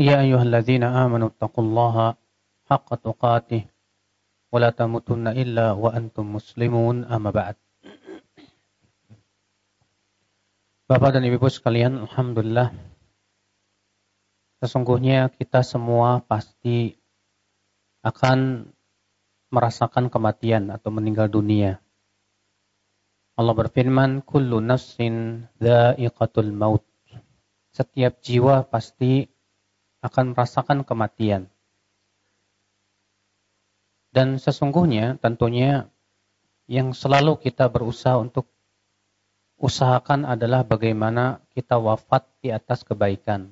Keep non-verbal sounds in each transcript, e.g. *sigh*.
يا أيها الذين آمنوا اتقوا الله حق تقاته ولا تموتن إلا وأنتم مسلمون أما بعد Bapak dan Ibu sekalian, Alhamdulillah Sesungguhnya kita semua pasti akan merasakan kematian atau meninggal dunia. Allah berfirman, Kullu nafsin dha'iqatul maut. Setiap jiwa pasti akan merasakan kematian. Dan sesungguhnya tentunya yang selalu kita berusaha untuk usahakan adalah bagaimana kita wafat di atas kebaikan.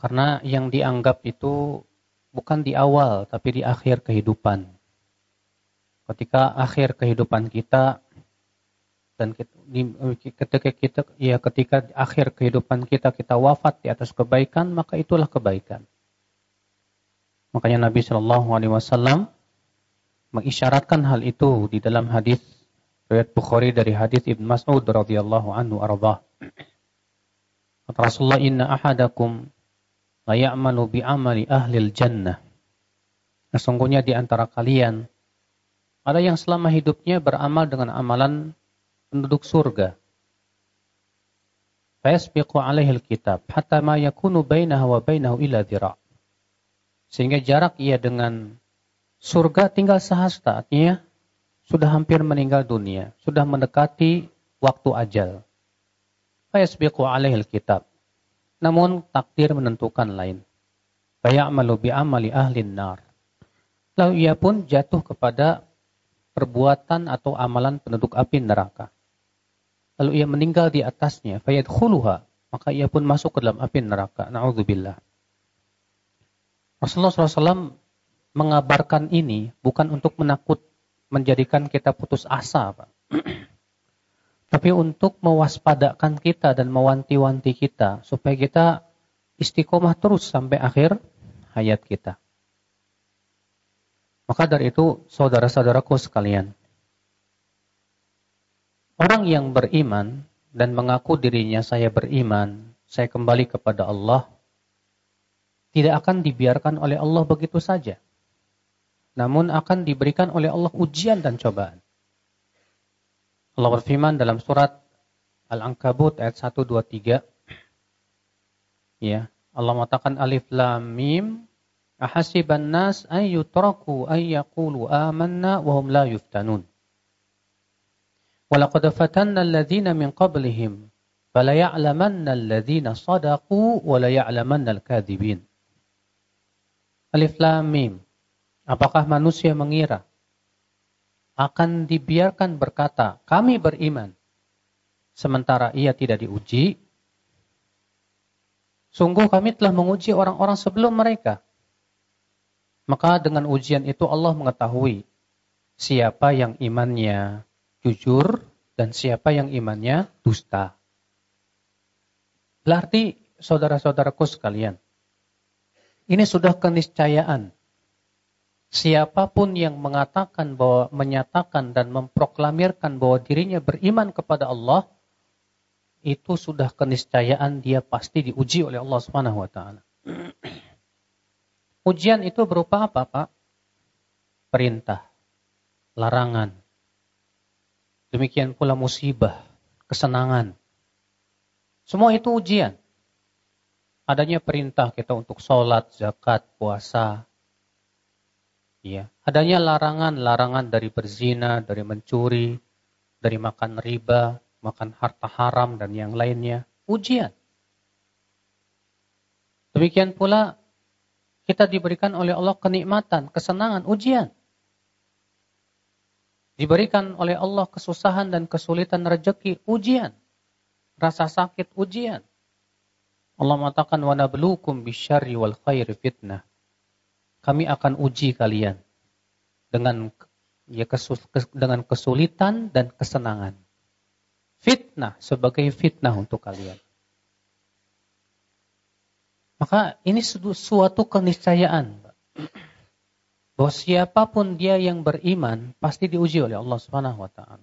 Karena yang dianggap itu bukan di awal tapi di akhir kehidupan. Ketika akhir kehidupan kita dan ketika kita ya ketika akhir kehidupan kita kita wafat di atas kebaikan maka itulah kebaikan. Makanya Nabi Shallallahu Alaihi Wasallam mengisyaratkan hal itu di dalam hadis riwayat Bukhari dari hadis Ibn Mas'ud radhiyallahu anhu arba. Rasulullah inna ahadakum la ya'malu bi amali ahli jannah. Sesungguhnya di antara kalian ada yang selama hidupnya beramal dengan amalan penduduk surga. Fayasbiqu alaihi alkitab hatta ma yakunu bainahu wa bainahu illa dhira'. Sehingga jarak ia dengan surga tinggal sehasta, artinya sudah hampir meninggal dunia, sudah mendekati waktu ajal. Fayasbiqu alaihi alkitab. Namun takdir menentukan lain. Fayamalu bi amali ahli nar. Lalu ia pun jatuh kepada perbuatan atau amalan penduduk api neraka lalu ia meninggal di atasnya, fayadkhuluha, maka ia pun masuk ke dalam api neraka. Nauzubillah. Rasulullah SAW mengabarkan ini bukan untuk menakut menjadikan kita putus asa, Pak. *clears throat* Tapi untuk mewaspadakan kita dan mewanti-wanti kita supaya kita istiqomah terus sampai akhir hayat kita. Maka dari itu saudara-saudaraku sekalian, Orang yang beriman dan mengaku dirinya saya beriman, saya kembali kepada Allah, tidak akan dibiarkan oleh Allah begitu saja. Namun akan diberikan oleh Allah ujian dan cobaan. Allah berfirman dalam surat Al-Ankabut ayat 1, 2, 3. Ya, Allah mengatakan alif lam mim ahasiban nas ay yutraku ay yaqulu amanna wa hum la yuftanun. ولقد فتنا الذين من قبلهم فليعلمن الذين صدقوا وليعلمن الكاذبين Alif Lam Mim Apakah manusia mengira akan dibiarkan berkata kami beriman sementara ia tidak diuji Sungguh kami telah menguji orang-orang sebelum mereka maka dengan ujian itu Allah mengetahui siapa yang imannya jujur dan siapa yang imannya dusta. Berarti saudara-saudaraku sekalian, ini sudah keniscayaan. Siapa pun yang mengatakan bahwa menyatakan dan memproklamirkan bahwa dirinya beriman kepada Allah, itu sudah keniscayaan dia pasti diuji oleh Allah Subhanahu wa taala. Ujian itu berupa apa, Pak? Perintah, larangan, Demikian pula musibah, kesenangan. Semua itu ujian. Adanya perintah kita untuk sholat, zakat, puasa. Ya. Adanya larangan-larangan dari berzina, dari mencuri, dari makan riba, makan harta haram, dan yang lainnya. Ujian. Demikian pula kita diberikan oleh Allah kenikmatan, kesenangan, ujian. Diberikan oleh Allah kesusahan dan kesulitan rezeki, ujian. Rasa sakit, ujian. Allah mengatakan wa nabluukum bisyarri wal khairi fitnah. Kami akan uji kalian dengan ya kesul, kes, dengan kesulitan dan kesenangan. Fitnah sebagai fitnah untuk kalian. Maka ini suatu keniscayaan. Bahwa siapa pun dia yang beriman pasti diuji oleh Allah Subhanahu wa taala.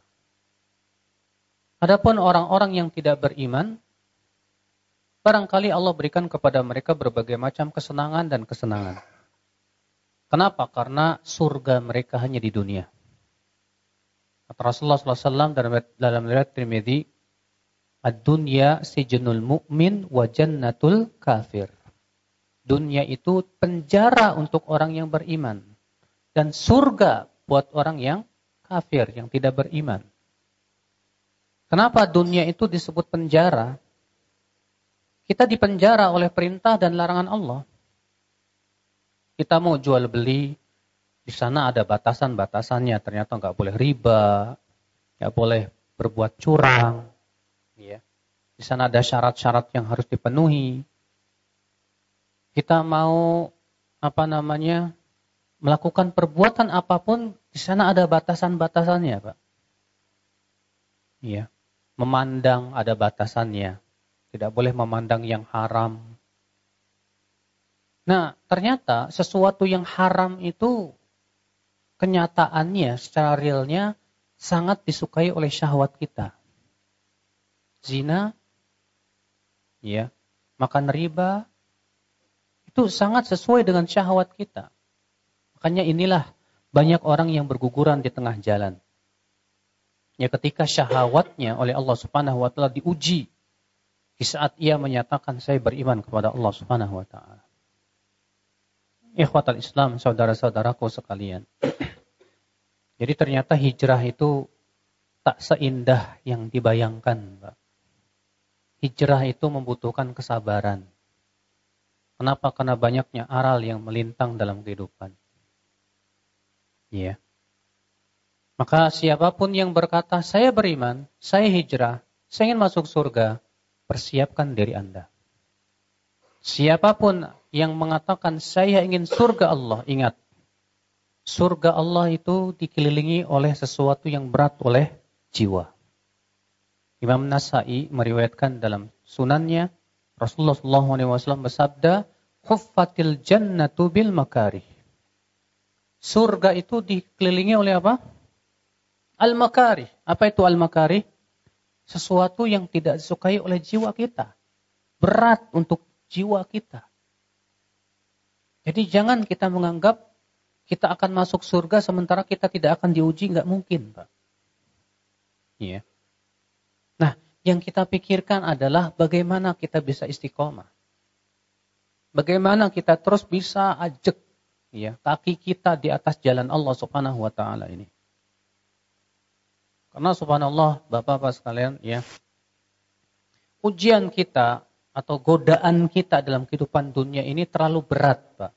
Adapun orang-orang yang tidak beriman barangkali Allah berikan kepada mereka berbagai macam kesenangan dan kesenangan. Kenapa? Karena surga mereka hanya di dunia. Rasulullah SAW dalam, dalam riwayat Tirmidzi, "Ad-dunya sijnul mu'min wa jannatul kafir." Dunia itu penjara untuk orang yang beriman dan surga buat orang yang kafir, yang tidak beriman. Kenapa dunia itu disebut penjara? Kita dipenjara oleh perintah dan larangan Allah. Kita mau jual beli, di sana ada batasan-batasannya. Ternyata nggak boleh riba, nggak boleh berbuat curang. Ya. Di sana ada syarat-syarat yang harus dipenuhi. Kita mau apa namanya melakukan perbuatan apa pun di sana ada batasan-batasannya, Pak. Iya memandang ada batasannya. Tidak boleh memandang yang haram. Nah, ternyata sesuatu yang haram itu kenyataannya secara realnya sangat disukai oleh syahwat kita. Zina, ya, makan riba, itu sangat sesuai dengan syahwat kita. Makanya inilah banyak orang yang berguguran di tengah jalan. Ya ketika syahwatnya oleh Allah Subhanahu wa taala diuji di saat ia menyatakan saya beriman kepada Allah Subhanahu wa taala. Ikhwatal Islam, saudara-saudaraku sekalian. *clears throat* Jadi ternyata hijrah itu tak seindah yang dibayangkan, Pak. Hijrah itu membutuhkan kesabaran. Kenapa? Karena banyaknya aral yang melintang dalam kehidupan. Yeah. Maka siapa pun yang berkata, saya beriman, saya hijrah, saya ingin masuk surga, persiapkan diri Anda. Siapa pun yang mengatakan, saya ingin surga Allah, ingat, surga Allah itu dikelilingi oleh sesuatu yang berat oleh jiwa. Imam Nasai meriwayatkan dalam sunannya, Rasulullah SAW bersabda, Huffatil jannatu bil makarih. Surga itu dikelilingi oleh apa? Al-makarih. Apa itu al-makarih? Sesuatu yang tidak disukai oleh jiwa kita. Berat untuk jiwa kita. Jadi jangan kita menganggap kita akan masuk surga sementara kita tidak akan diuji. Nggak mungkin, Pak. Iya. Nah, yang kita pikirkan adalah bagaimana kita bisa istiqomah. Bagaimana kita terus bisa ajak ya, kaki kita di atas jalan Allah Subhanahu wa taala ini. Karena subhanallah, Bapak-bapak sekalian, ya. Ujian kita atau godaan kita dalam kehidupan dunia ini terlalu berat, Pak.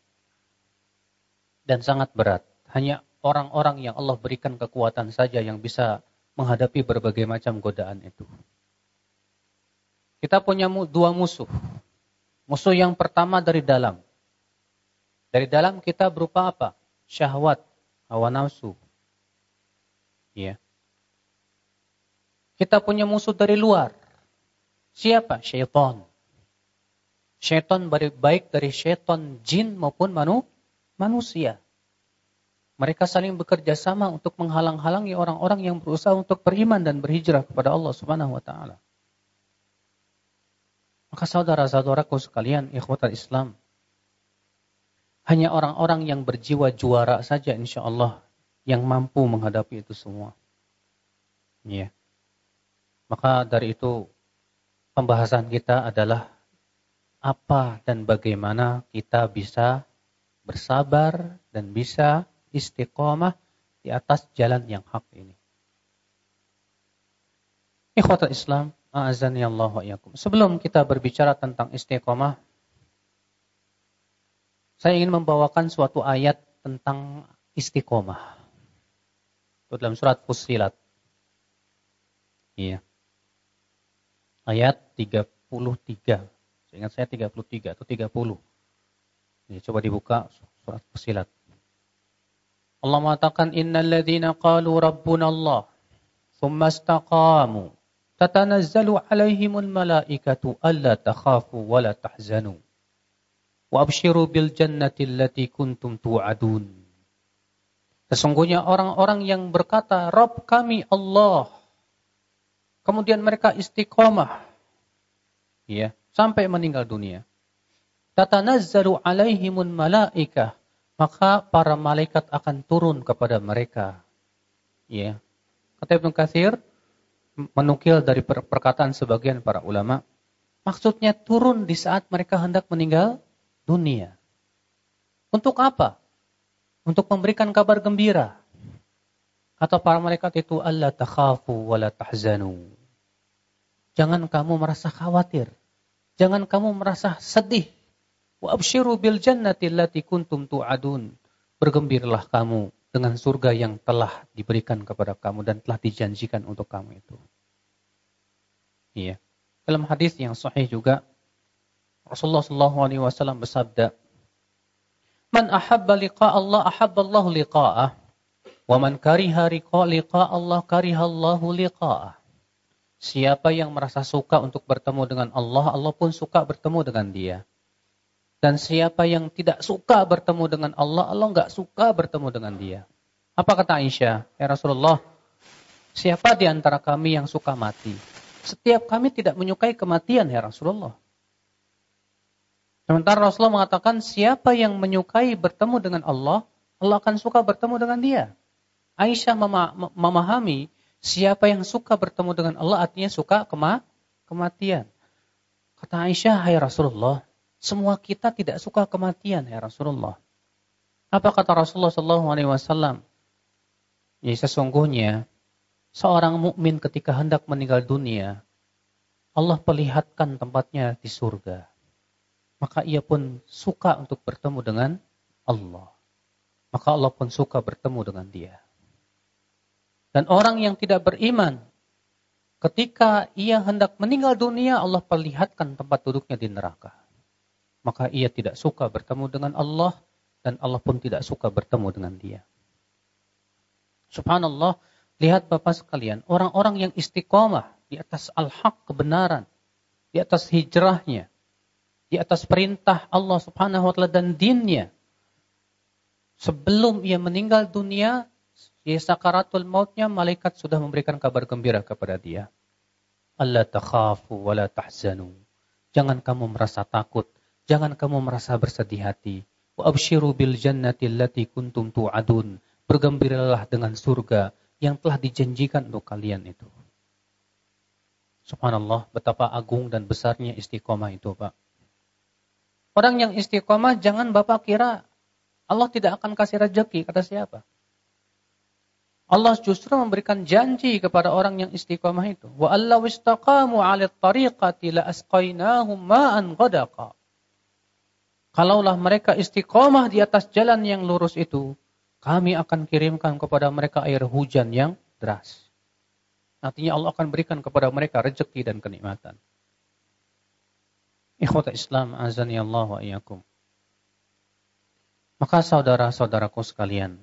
Dan sangat berat. Hanya orang-orang yang Allah berikan kekuatan saja yang bisa menghadapi berbagai macam godaan itu. Kita punya dua musuh. Musuh yang pertama dari dalam. Dari dalam kita berupa apa? Syahwat, hawa nafsu. Ya. Kita punya musuh dari luar. Siapa? Syaitan. Syaitan baik dari syaitan jin maupun manu, manusia. Mereka saling bekerja sama untuk menghalang-halangi orang-orang yang berusaha untuk beriman dan berhijrah kepada Allah Subhanahu wa taala. Maka saudara-saudaraku sekalian, ikhwatal Islam, hanya orang-orang yang berjiwa juara saja insya Allah yang mampu menghadapi itu semua. Ya. Maka dari itu pembahasan kita adalah apa dan bagaimana kita bisa bersabar dan bisa istiqomah di atas jalan yang hak ini. Ikhwatul Islam, a'azani Allah wa Sebelum kita berbicara tentang istiqomah, saya ingin membawakan suatu ayat tentang istiqomah. Itu dalam surat Fussilat. Iya ayat 33. Seingat saya 33 atau 30. Ini coba dibuka surat pesilat. Allah mengatakan innal ladzina qalu rabbuna Allah thumma istaqamu tatanazzalu alaihimul malaikatu alla takhafu wa tahzanu wa abshiru bil jannati allati kuntum tu'adun. Sesungguhnya orang-orang yang berkata Rabb kami Allah kemudian mereka istiqomah ya sampai meninggal dunia. Tatanazzalu alaihimun malaikah maka para malaikat akan turun kepada mereka. Ya. Kata Ibnu Katsir menukil dari perkataan sebagian para ulama, maksudnya turun di saat mereka hendak meninggal dunia. Untuk apa? Untuk memberikan kabar gembira. Kata para malaikat itu, Allah takhafu wa la tahzanu. Jangan kamu merasa khawatir. Jangan kamu merasa sedih Wa abshiru bil jannati allati kuntum tu'adun. Bergembiralah kamu dengan surga yang telah diberikan kepada kamu dan telah dijanjikan untuk kamu itu. Iya. Dalam hadis yang sahih juga Rasulullah sallallahu alaihi wasallam bersabda, "Man ahabba liqa Allah ahabba Allah liqa'ah, wa man kariha liqa Allah kariha Allah liqa'ah." Siapa yang merasa suka untuk bertemu dengan Allah, Allah pun suka bertemu dengan dia. Dan siapa yang tidak suka bertemu dengan Allah, Allah nggak suka bertemu dengan dia. Apa kata Aisyah? Ya Rasulullah, siapa di antara kami yang suka mati? Setiap kami tidak menyukai kematian ya Rasulullah. Sementara Rasulullah mengatakan siapa yang menyukai bertemu dengan Allah, Allah akan suka bertemu dengan dia. Aisyah memahami siapa yang suka bertemu dengan Allah artinya suka kema kematian. Kata Aisyah, hai Rasulullah, semua kita tidak suka kematian ya Rasulullah. Apa kata Rasulullah Sallallahu Alaihi Wasallam? Ya sesungguhnya seorang mukmin ketika hendak meninggal dunia, Allah perlihatkan tempatnya di surga. Maka ia pun suka untuk bertemu dengan Allah. Maka Allah pun suka bertemu dengan dia. Dan orang yang tidak beriman, ketika ia hendak meninggal dunia, Allah perlihatkan tempat duduknya di neraka maka ia tidak suka bertemu dengan Allah dan Allah pun tidak suka bertemu dengan dia. Subhanallah, lihat Bapak sekalian, orang-orang yang istiqomah di atas al-haq kebenaran, di atas hijrahnya, di atas perintah Allah Subhanahu wa taala dan dinnya. Sebelum ia meninggal dunia, di sakaratul mautnya malaikat sudah memberikan kabar gembira kepada dia. Allah takhafu wa la tahzanu. Jangan kamu merasa takut Jangan kamu merasa bersedih hati. Wa abshiru bil jannati allati kuntum tu'adun. Bergembiralah dengan surga yang telah dijanjikan untuk kalian itu. Subhanallah, betapa agung dan besarnya istiqomah itu, Pak. Orang yang istiqomah jangan Bapak kira Allah tidak akan kasih rezeki, kata siapa? Allah justru memberikan janji kepada orang yang istiqomah itu. Wa alla wistaqamu 'ala tariqati la asqainahum ma'an ghadaqa. Kalaulah mereka istiqomah di atas jalan yang lurus itu, kami akan kirimkan kepada mereka air hujan yang deras. Artinya Allah akan berikan kepada mereka rezeki dan kenikmatan. Ikhwata Islam azani Allah wa iyyakum. Maka saudara-saudaraku sekalian,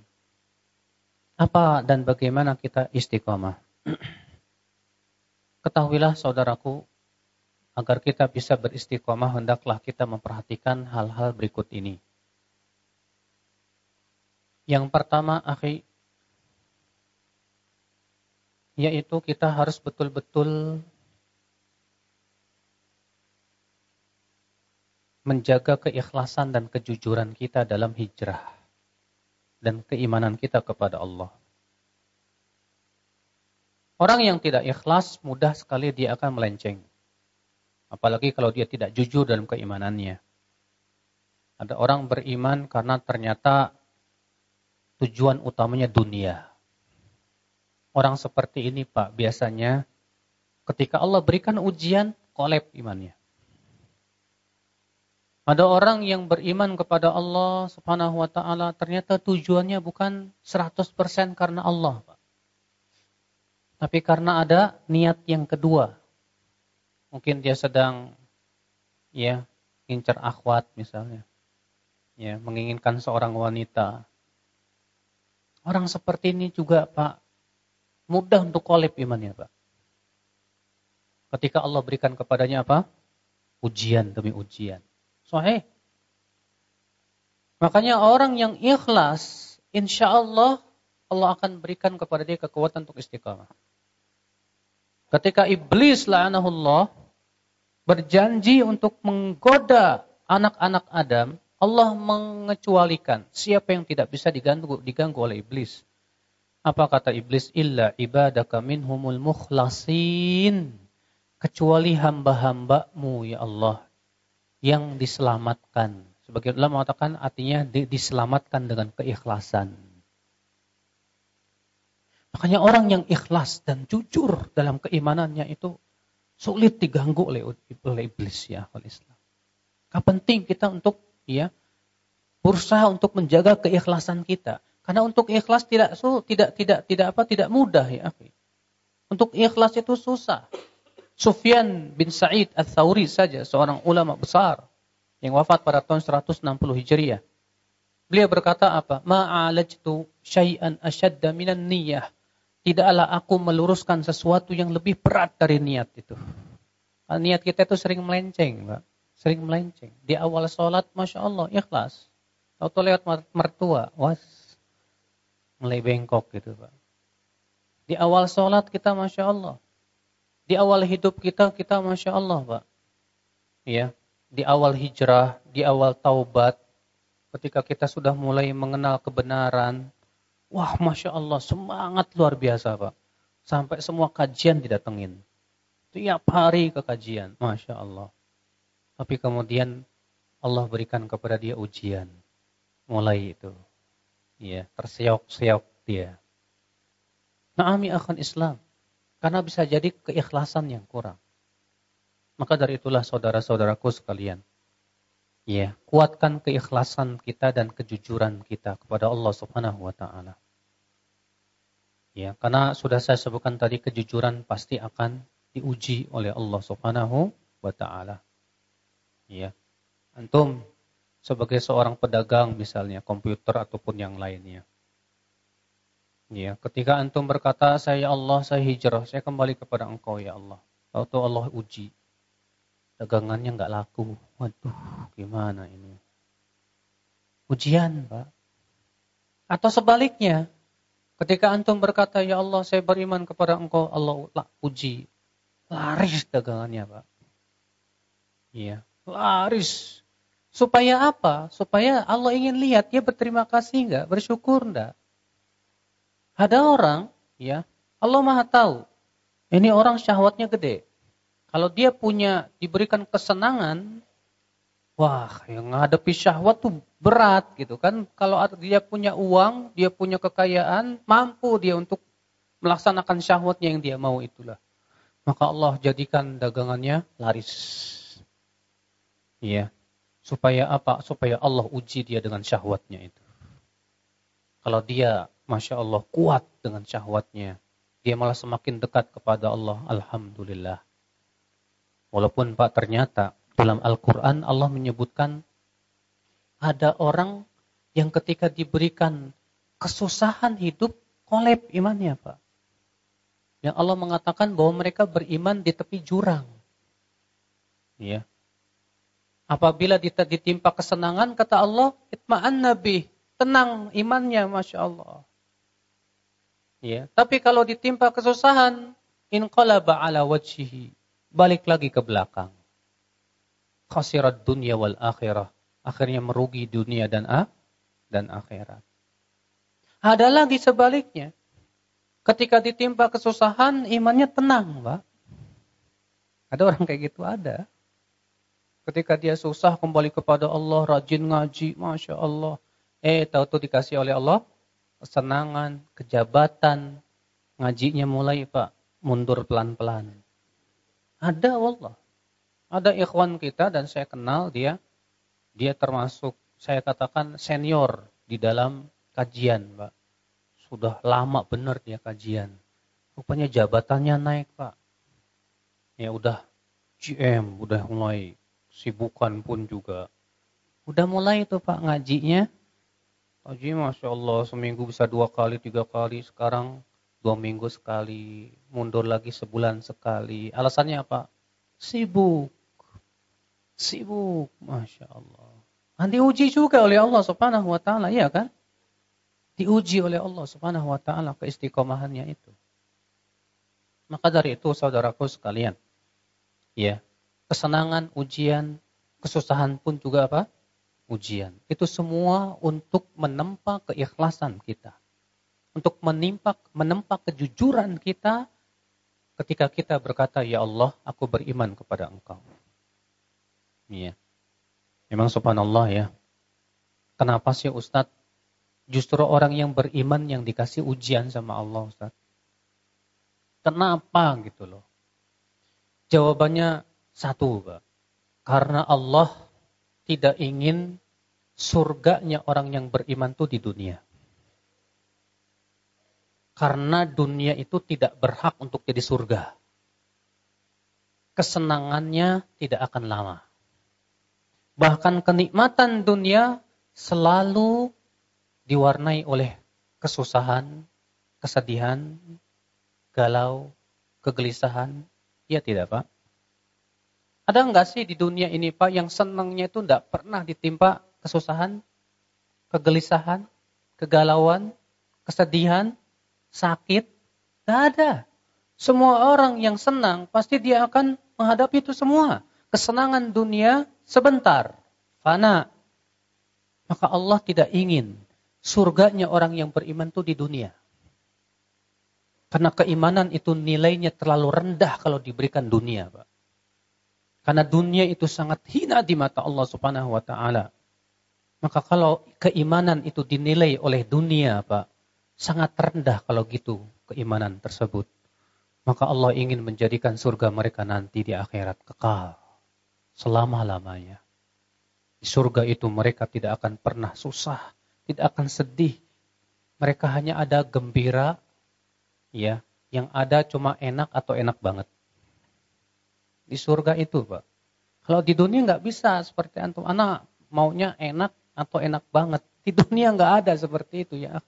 apa dan bagaimana kita istiqomah? *clears throat* Ketahuilah saudaraku, Agar kita bisa beristiqomah, hendaklah kita memperhatikan hal-hal berikut ini. Yang pertama, akhi, yaitu kita harus betul-betul menjaga keikhlasan dan kejujuran kita dalam hijrah dan keimanan kita kepada Allah. Orang yang tidak ikhlas mudah sekali dia akan melenceng. Apalagi kalau dia tidak jujur dalam keimanannya. Ada orang beriman karena ternyata tujuan utamanya dunia. Orang seperti ini Pak, biasanya ketika Allah berikan ujian, kolep imannya. Ada orang yang beriman kepada Allah subhanahu wa ta'ala, ternyata tujuannya bukan 100% karena Allah. Pak. Tapi karena ada niat yang kedua, Mungkin dia sedang ya, incer akhwat misalnya. Ya, menginginkan seorang wanita. Orang seperti ini juga, Pak, mudah untuk kolip imannya, Pak. Ketika Allah berikan kepadanya apa? Ujian demi ujian. Sahih. Makanya orang yang ikhlas, insya Allah Allah akan berikan kepada dia kekuatan untuk istiqamah. Ketika iblis la'anahullah berjanji untuk menggoda anak-anak Adam, Allah mengecualikan siapa yang tidak bisa diganggu, diganggu oleh iblis. Apa kata iblis? Illa ibadaka minhumul mukhlasin. Kecuali hamba-hambamu ya Allah yang diselamatkan Sebagian ulama mengatakan artinya diselamatkan dengan keikhlasan. Makanya orang yang ikhlas dan jujur dalam keimanannya itu sulit diganggu oleh, oleh iblis ya oleh Islam. Gak penting kita untuk ya berusaha untuk menjaga keikhlasan kita. Karena untuk ikhlas tidak su, tidak tidak tidak apa tidak mudah ya. Untuk ikhlas itu susah. Sufyan bin Sa'id Ats-Tsauri saja seorang ulama besar yang wafat pada tahun 160 Hijriah. Beliau berkata apa? Ma'alajtu syai'an asyadda minan niyah. Tidaklah aku meluruskan sesuatu yang lebih berat dari niat itu. Niat kita itu sering melenceng, Pak. Sering melenceng. Di awal sholat, Masya Allah, ikhlas. Atau lewat mertua, was. Mulai bengkok gitu, Pak. Di awal sholat kita, Masya Allah. Di awal hidup kita, kita Masya Allah, Pak. Ya, di awal hijrah, di awal taubat, ketika kita sudah mulai mengenal kebenaran, wah Masya Allah, semangat luar biasa Pak. Sampai semua kajian didatengin. Tiap hari ke kajian, Masya Allah. Tapi kemudian Allah berikan kepada dia ujian. Mulai itu. Ya, terseok-seok dia. Naami akan Islam. Karena bisa jadi keikhlasan yang kurang. Maka dari itulah saudara-saudaraku sekalian. Ya, kuatkan keikhlasan kita dan kejujuran kita kepada Allah Subhanahu wa taala. Ya, karena sudah saya sebutkan tadi kejujuran pasti akan diuji oleh Allah Subhanahu wa taala. Ya. Antum sebagai seorang pedagang misalnya komputer ataupun yang lainnya. Ya, ketika antum berkata, "Saya Allah, saya hijrah, saya kembali kepada Engkau ya Allah." Lalu Allah uji dagangannya nggak laku. Waduh, gimana ini? Ujian, Pak. Atau sebaliknya, ketika antum berkata, "Ya Allah, saya beriman kepada Engkau," Allah uji. Laris dagangannya, Pak. Iya, laris. Supaya apa? Supaya Allah ingin lihat dia berterima kasih enggak, bersyukur enggak. Ada orang, ya, Allah Maha tahu. Ini orang syahwatnya gede. Kalau dia punya diberikan kesenangan, wah yang ngadepi syahwat tuh berat gitu kan. Kalau dia punya uang, dia punya kekayaan, mampu dia untuk melaksanakan syahwatnya yang dia mau itulah. Maka Allah jadikan dagangannya laris. Iya. Supaya apa? Supaya Allah uji dia dengan syahwatnya itu. Kalau dia, Masya Allah, kuat dengan syahwatnya, dia malah semakin dekat kepada Allah. Alhamdulillah. Walaupun Pak ternyata dalam Al-Quran Allah menyebutkan ada orang yang ketika diberikan kesusahan hidup kolep imannya Pak. Yang Allah mengatakan bahwa mereka beriman di tepi jurang. Ya. Apabila ditimpa kesenangan, kata Allah, itma'an nabi, tenang imannya, Masya Allah. Ya. Tapi kalau ditimpa kesusahan, inqalaba ala wajhihi balik lagi ke belakang. Khasirat dunia wal akhirah. Akhirnya merugi dunia dan ah, dan akhirat. Ada lagi sebaliknya. Ketika ditimpa kesusahan, imannya tenang, Pak. Ada orang kayak gitu, ada. Ketika dia susah kembali kepada Allah, rajin ngaji, Masya Allah. Eh, tahu tuh dikasih oleh Allah, kesenangan, kejabatan, ngajinya mulai, Pak, mundur pelan-pelan. Ada Allah. Ada ikhwan kita dan saya kenal dia. Dia termasuk saya katakan senior di dalam kajian, Pak. Sudah lama benar dia kajian. Rupanya jabatannya naik, Pak. Ya udah GM, udah mulai Sibukan pun juga. Udah mulai itu Pak ngajinya. Haji Masya Allah seminggu bisa dua kali, tiga kali. Sekarang dua minggu sekali. Mundur lagi sebulan sekali. Alasannya apa? Sibuk. Sibuk. Masya Allah. Nanti uji juga oleh Allah subhanahu wa ta'ala. Iya kan? Diuji oleh Allah subhanahu wa ta'ala keistiqomahannya itu. Maka dari itu saudaraku sekalian. Ya. Kesenangan, ujian, kesusahan pun juga apa? Ujian. Itu semua untuk menempa keikhlasan kita. Untuk menimpa, menempa kejujuran kita ketika kita berkata, Ya Allah, aku beriman kepada engkau. Iya. Memang subhanallah ya. Kenapa sih Ustadz? Justru orang yang beriman yang dikasih ujian sama Allah Ustadz. Kenapa gitu loh? Jawabannya satu, Pak. Karena Allah tidak ingin surganya orang yang beriman itu di dunia. Karena dunia itu tidak berhak untuk jadi surga. Kesenangannya tidak akan lama. Bahkan kenikmatan dunia selalu diwarnai oleh kesusahan, kesedihan, galau, kegelisahan. Ya tidak Pak? Ada enggak sih di dunia ini Pak yang senangnya itu enggak pernah ditimpa kesusahan, kegelisahan, kegalauan, kesedihan, sakit? Tidak ada. Semua orang yang senang pasti dia akan menghadapi itu semua. Kesenangan dunia sebentar, fana. Maka Allah tidak ingin surganya orang yang beriman itu di dunia. Karena keimanan itu nilainya terlalu rendah kalau diberikan dunia, Pak. Karena dunia itu sangat hina di mata Allah Subhanahu wa taala. Maka kalau keimanan itu dinilai oleh dunia, Pak, sangat rendah kalau gitu keimanan tersebut. Maka Allah ingin menjadikan surga mereka nanti di akhirat kekal. Selama-lamanya. Di surga itu mereka tidak akan pernah susah, tidak akan sedih. Mereka hanya ada gembira, ya, yang ada cuma enak atau enak banget. Di surga itu, Pak. Kalau di dunia nggak bisa seperti antum. Anak maunya enak atau enak banget. Di dunia nggak ada seperti itu ya.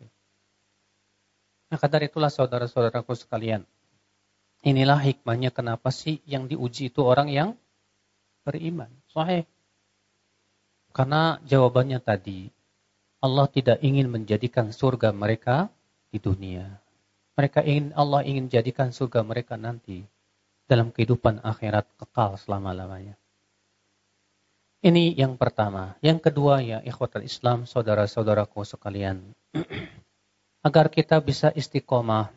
Maka dari itulah saudara-saudaraku sekalian. Inilah hikmahnya kenapa sih yang diuji itu orang yang beriman. Sahih. Karena jawabannya tadi, Allah tidak ingin menjadikan surga mereka di dunia. Mereka ingin Allah ingin jadikan surga mereka nanti dalam kehidupan akhirat kekal selama-lamanya. Ini yang pertama. Yang kedua ya ikhwatul Islam, saudara-saudaraku sekalian. *clears throat* Agar kita bisa istiqomah,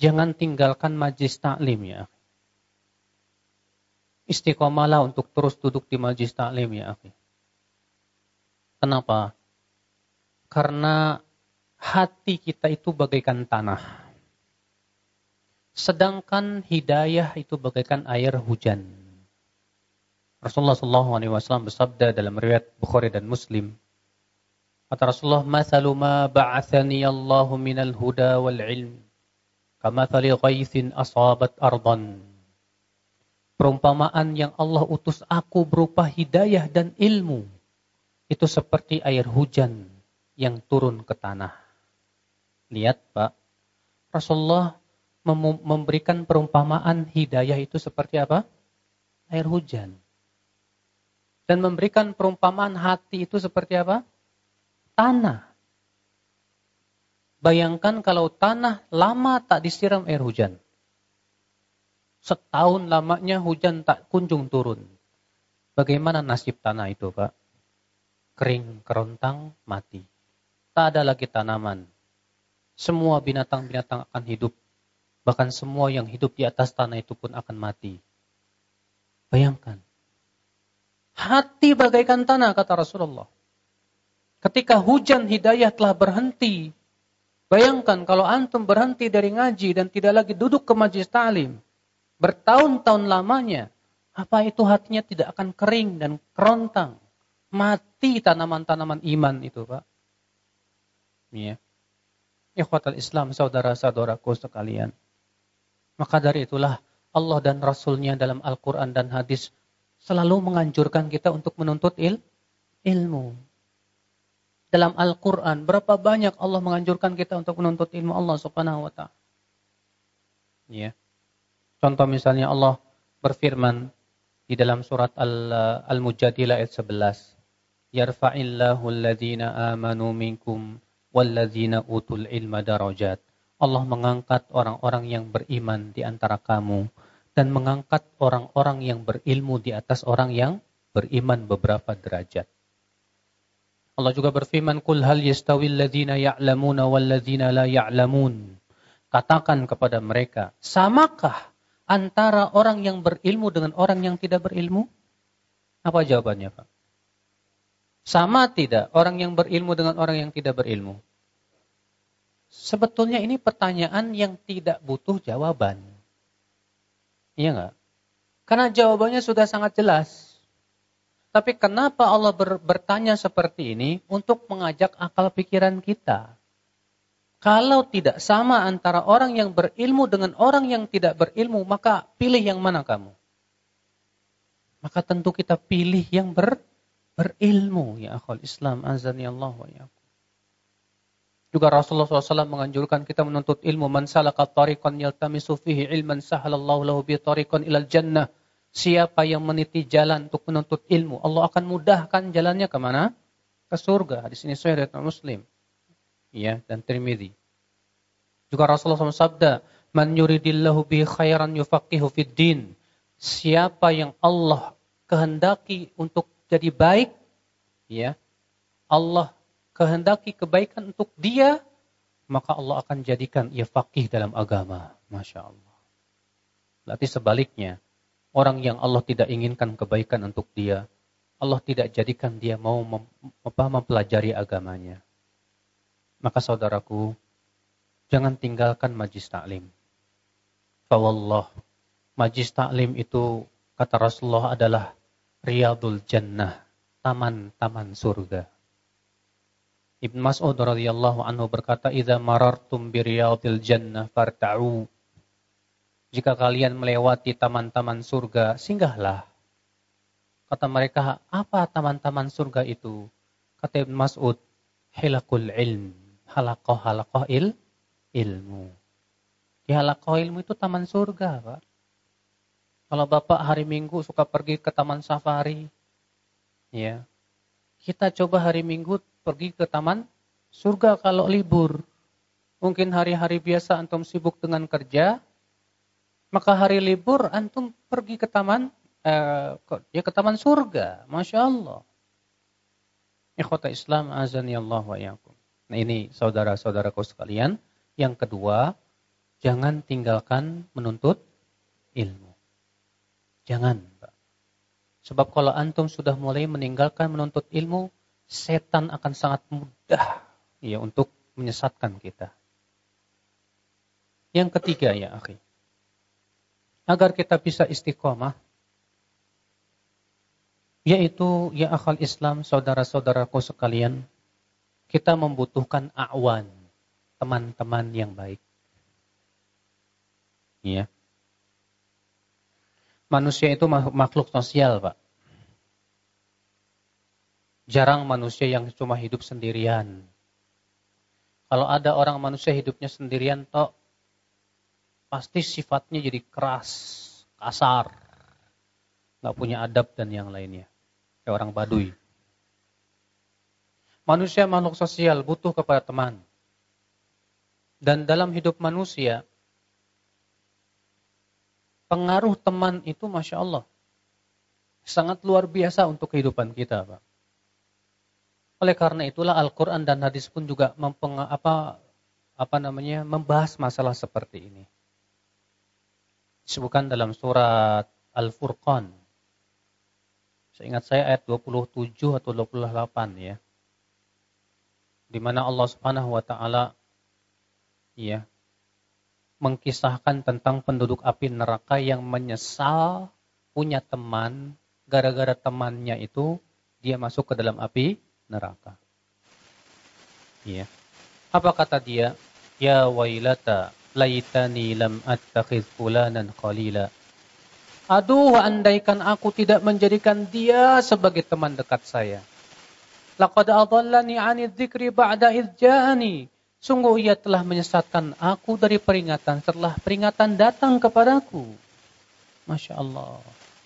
jangan tinggalkan majlis taklim ya. Istiqomahlah untuk terus duduk di majlis taklim ya. Kenapa? Karena hati kita itu bagaikan tanah. Sedangkan hidayah itu bagaikan air hujan. Rasulullah SAW bersabda dalam riwayat Bukhari dan Muslim. Kata Rasulullah, "Mathalu ma ba'athani Allahu minal huda wal ilm, kamathali ghaithin asabat ardan." Perumpamaan yang Allah utus aku berupa hidayah dan ilmu, itu seperti air hujan yang turun ke tanah. Lihat Pak, Rasulullah memberikan perumpamaan hidayah itu seperti apa? Air hujan. Dan memberikan perumpamaan hati itu seperti apa? Tanah. Bayangkan kalau tanah lama tak disiram air hujan. Setahun lamanya hujan tak kunjung turun. Bagaimana nasib tanah itu, Pak? Kering, kerontang, mati. Tak ada lagi tanaman. Semua binatang-binatang akan hidup Bahkan semua yang hidup di atas tanah itu pun akan mati. Bayangkan. Hati bagaikan tanah, kata Rasulullah. Ketika hujan hidayah telah berhenti, bayangkan kalau antum berhenti dari ngaji dan tidak lagi duduk ke majlis ta'lim, bertahun-tahun lamanya, apa itu hatinya tidak akan kering dan kerontang. Mati tanaman-tanaman iman itu, Pak. Ya. Ikhwatal Islam, saudara-saudaraku sekalian. Maka dari itulah Allah dan Rasulnya dalam Al-Quran dan hadis selalu menganjurkan kita untuk menuntut il ilmu. Dalam Al-Quran, berapa banyak Allah menganjurkan kita untuk menuntut ilmu Allah subhanahu wa ta'ala. Ya. Contoh misalnya Allah berfirman di dalam surat Al-Mujadilah ayat 11. Yarfa'illahu alladhina amanu minkum walladzina utul ilma darajat. Allah mengangkat orang-orang yang beriman di antara kamu dan mengangkat orang-orang yang berilmu di atas orang yang beriman beberapa derajat. Allah juga berfirman, "Qul hal yastawil ladzina ya'lamuna wal ladzina la ya'lamun?" Katakan kepada mereka, samakah antara orang yang berilmu dengan orang yang tidak berilmu? Apa jawabannya, Pak? Sama tidak orang yang berilmu dengan orang yang tidak berilmu? Sebetulnya ini pertanyaan yang tidak butuh jawaban. Iya enggak? Karena jawabannya sudah sangat jelas. Tapi kenapa Allah ber, bertanya seperti ini untuk mengajak akal pikiran kita? Kalau tidak sama antara orang yang berilmu dengan orang yang tidak berilmu, maka pilih yang mana kamu? Maka tentu kita pilih yang ber, berilmu ya akhul Islam azani Allah wa yakum. Juga Rasulullah SAW menganjurkan kita menuntut ilmu man salaka tariqan yaltamisu fihi ilman sahalallahu lahu bi tariqan ilal jannah Siapa yang meniti jalan untuk menuntut ilmu, Allah akan mudahkan jalannya ke mana? Ke surga. Di sini sahih riwayat Muslim. Ya, dan Tirmidzi. Juga Rasulullah SAW sabda, "Man yuridillahu bi khairan yufaqihu fid din." Siapa yang Allah kehendaki untuk jadi baik, ya. Allah kehendaki kebaikan untuk dia, maka Allah akan jadikan ia faqih dalam agama. Masya Allah. Berarti sebaliknya, Orang yang Allah tidak inginkan kebaikan untuk dia, Allah tidak jadikan dia mau mem mempelajari agamanya. Maka saudaraku, jangan tinggalkan majlis taklim. Fawallah, majlis taklim itu kata Rasulullah adalah riyadul jannah, taman-taman surga. Ibn Mas'ud radhiyallahu anhu berkata, "Idza marartum bi riyadil jannah farta'u." Jika kalian melewati taman-taman surga, singgahlah. Kata mereka, apa taman-taman surga itu? Kata Ibn Mas'ud, hilakul ilm. Halakoh halakoh il, ilmu. Di halakoh ilmu itu taman surga, Pak. Kalau Bapak hari Minggu suka pergi ke taman safari, ya, kita coba hari Minggu pergi ke taman surga kalau libur. Mungkin hari-hari biasa antum sibuk dengan kerja, maka hari libur antum pergi ke taman eh, ya ke taman surga. Masya Allah. Ikhwata Islam azani Allah wa yakum. Nah ini saudara-saudaraku sekalian. Yang kedua, jangan tinggalkan menuntut ilmu. Jangan. Sebab kalau antum sudah mulai meninggalkan menuntut ilmu, setan akan sangat mudah ya untuk menyesatkan kita. Yang ketiga ya akhi. Agar kita bisa istiqomah yaitu ya akal Islam saudara-saudaraku sekalian kita membutuhkan awan teman-teman yang baik. Ya. Manusia itu makhluk sosial Pak jarang manusia yang cuma hidup sendirian kalau ada orang manusia hidupnya sendirian tok pasti sifatnya jadi keras, kasar, nggak punya adab dan yang lainnya, kayak orang Baduy. Manusia makhluk sosial butuh kepada teman. Dan dalam hidup manusia, pengaruh teman itu Masya Allah, sangat luar biasa untuk kehidupan kita. Pak. Oleh karena itulah Al-Quran dan hadis pun juga mempeng, apa, apa namanya, membahas masalah seperti ini disebutkan dalam surat Al-Furqan. Seingat saya ayat 27 atau 28 ya. Di mana Allah Subhanahu wa taala ya mengkisahkan tentang penduduk api neraka yang menyesal punya teman gara-gara temannya itu dia masuk ke dalam api neraka. Ya. Apa kata dia? Ya wailata laitani lam attakhiz fulanan qalila. Aduh, andaikan aku tidak menjadikan dia sebagai teman dekat saya. Laqad adallani 'ani dzikri ba'da idja'ani. Sungguh ia telah menyesatkan aku dari peringatan setelah peringatan datang kepadaku. Masya Allah.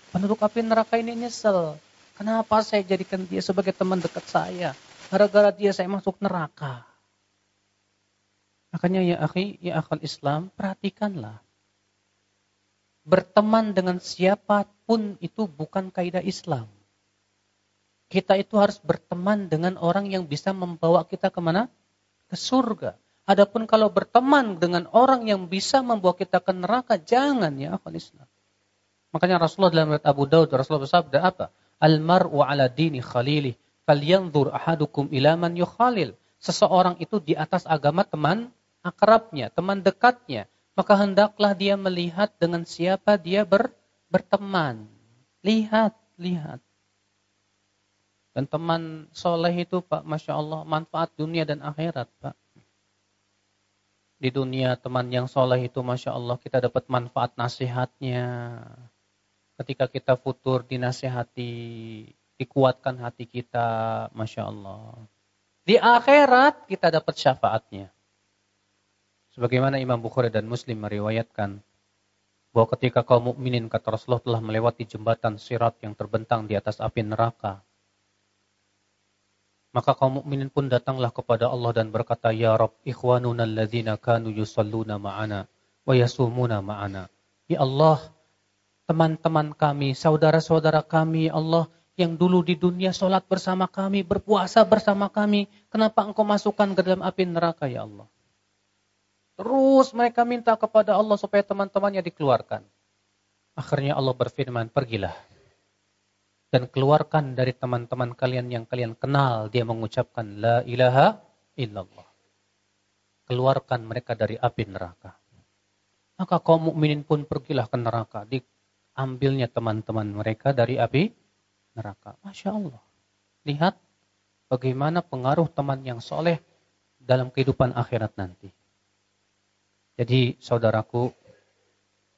Penduduk api neraka ini nyesel. Kenapa saya jadikan dia sebagai teman dekat saya? Gara-gara dia saya masuk neraka. Makanya ya akhi, ya akal Islam, perhatikanlah. Berteman dengan siapa pun itu bukan kaidah Islam. Kita itu harus berteman dengan orang yang bisa membawa kita ke mana? Ke surga. Adapun kalau berteman dengan orang yang bisa membawa kita ke neraka, jangan ya akal Islam. Makanya Rasulullah dalam riwayat Abu Daud, Rasulullah bersabda apa? Al-mar'u ala dini khalili. Falyanzur ahadukum ila man yukhalil. Seseorang itu di atas agama teman akrabnya, teman dekatnya. Maka hendaklah dia melihat dengan siapa dia ber, berteman. Lihat, lihat. Dan teman soleh itu Pak, Masya Allah, manfaat dunia dan akhirat Pak. Di dunia teman yang soleh itu Masya Allah kita dapat manfaat nasihatnya, ketika kita futur dinasehati, dikuatkan hati kita, Masya Allah. Di akhirat kita dapat syafaatnya. Sebagaimana Imam Bukhari dan Muslim meriwayatkan, bahwa ketika kaum mukminin kata Rasulullah telah melewati jembatan sirat yang terbentang di atas api neraka, maka kaum mukminin pun datanglah kepada Allah dan berkata, Ya Rabb, ikhwanuna alladzina kanu yusalluna ma'ana wa yasumuna ma'ana. Ya Allah, teman-teman kami, saudara-saudara kami, Allah yang dulu di dunia sholat bersama kami, berpuasa bersama kami, kenapa engkau masukkan ke dalam api neraka ya Allah? Terus mereka minta kepada Allah supaya teman-temannya dikeluarkan. Akhirnya Allah berfirman, pergilah. Dan keluarkan dari teman-teman kalian yang kalian kenal, dia mengucapkan, La ilaha illallah. Keluarkan mereka dari api neraka. Maka kaum mukminin pun pergilah ke neraka. Di ambilnya teman-teman mereka dari api neraka. Masya Allah. Lihat bagaimana pengaruh teman yang soleh dalam kehidupan akhirat nanti. Jadi saudaraku,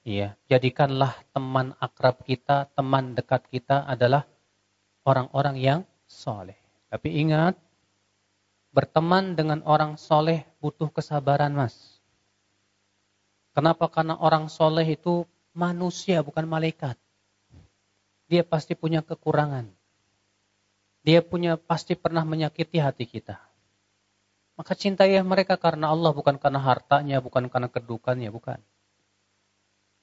ya jadikanlah teman akrab kita, teman dekat kita adalah orang-orang yang soleh. Tapi ingat, berteman dengan orang soleh butuh kesabaran mas. Kenapa? Karena orang soleh itu manusia bukan malaikat. Dia pasti punya kekurangan. Dia punya pasti pernah menyakiti hati kita. Maka cintailah mereka karena Allah bukan karena hartanya, bukan karena kedukannya, bukan.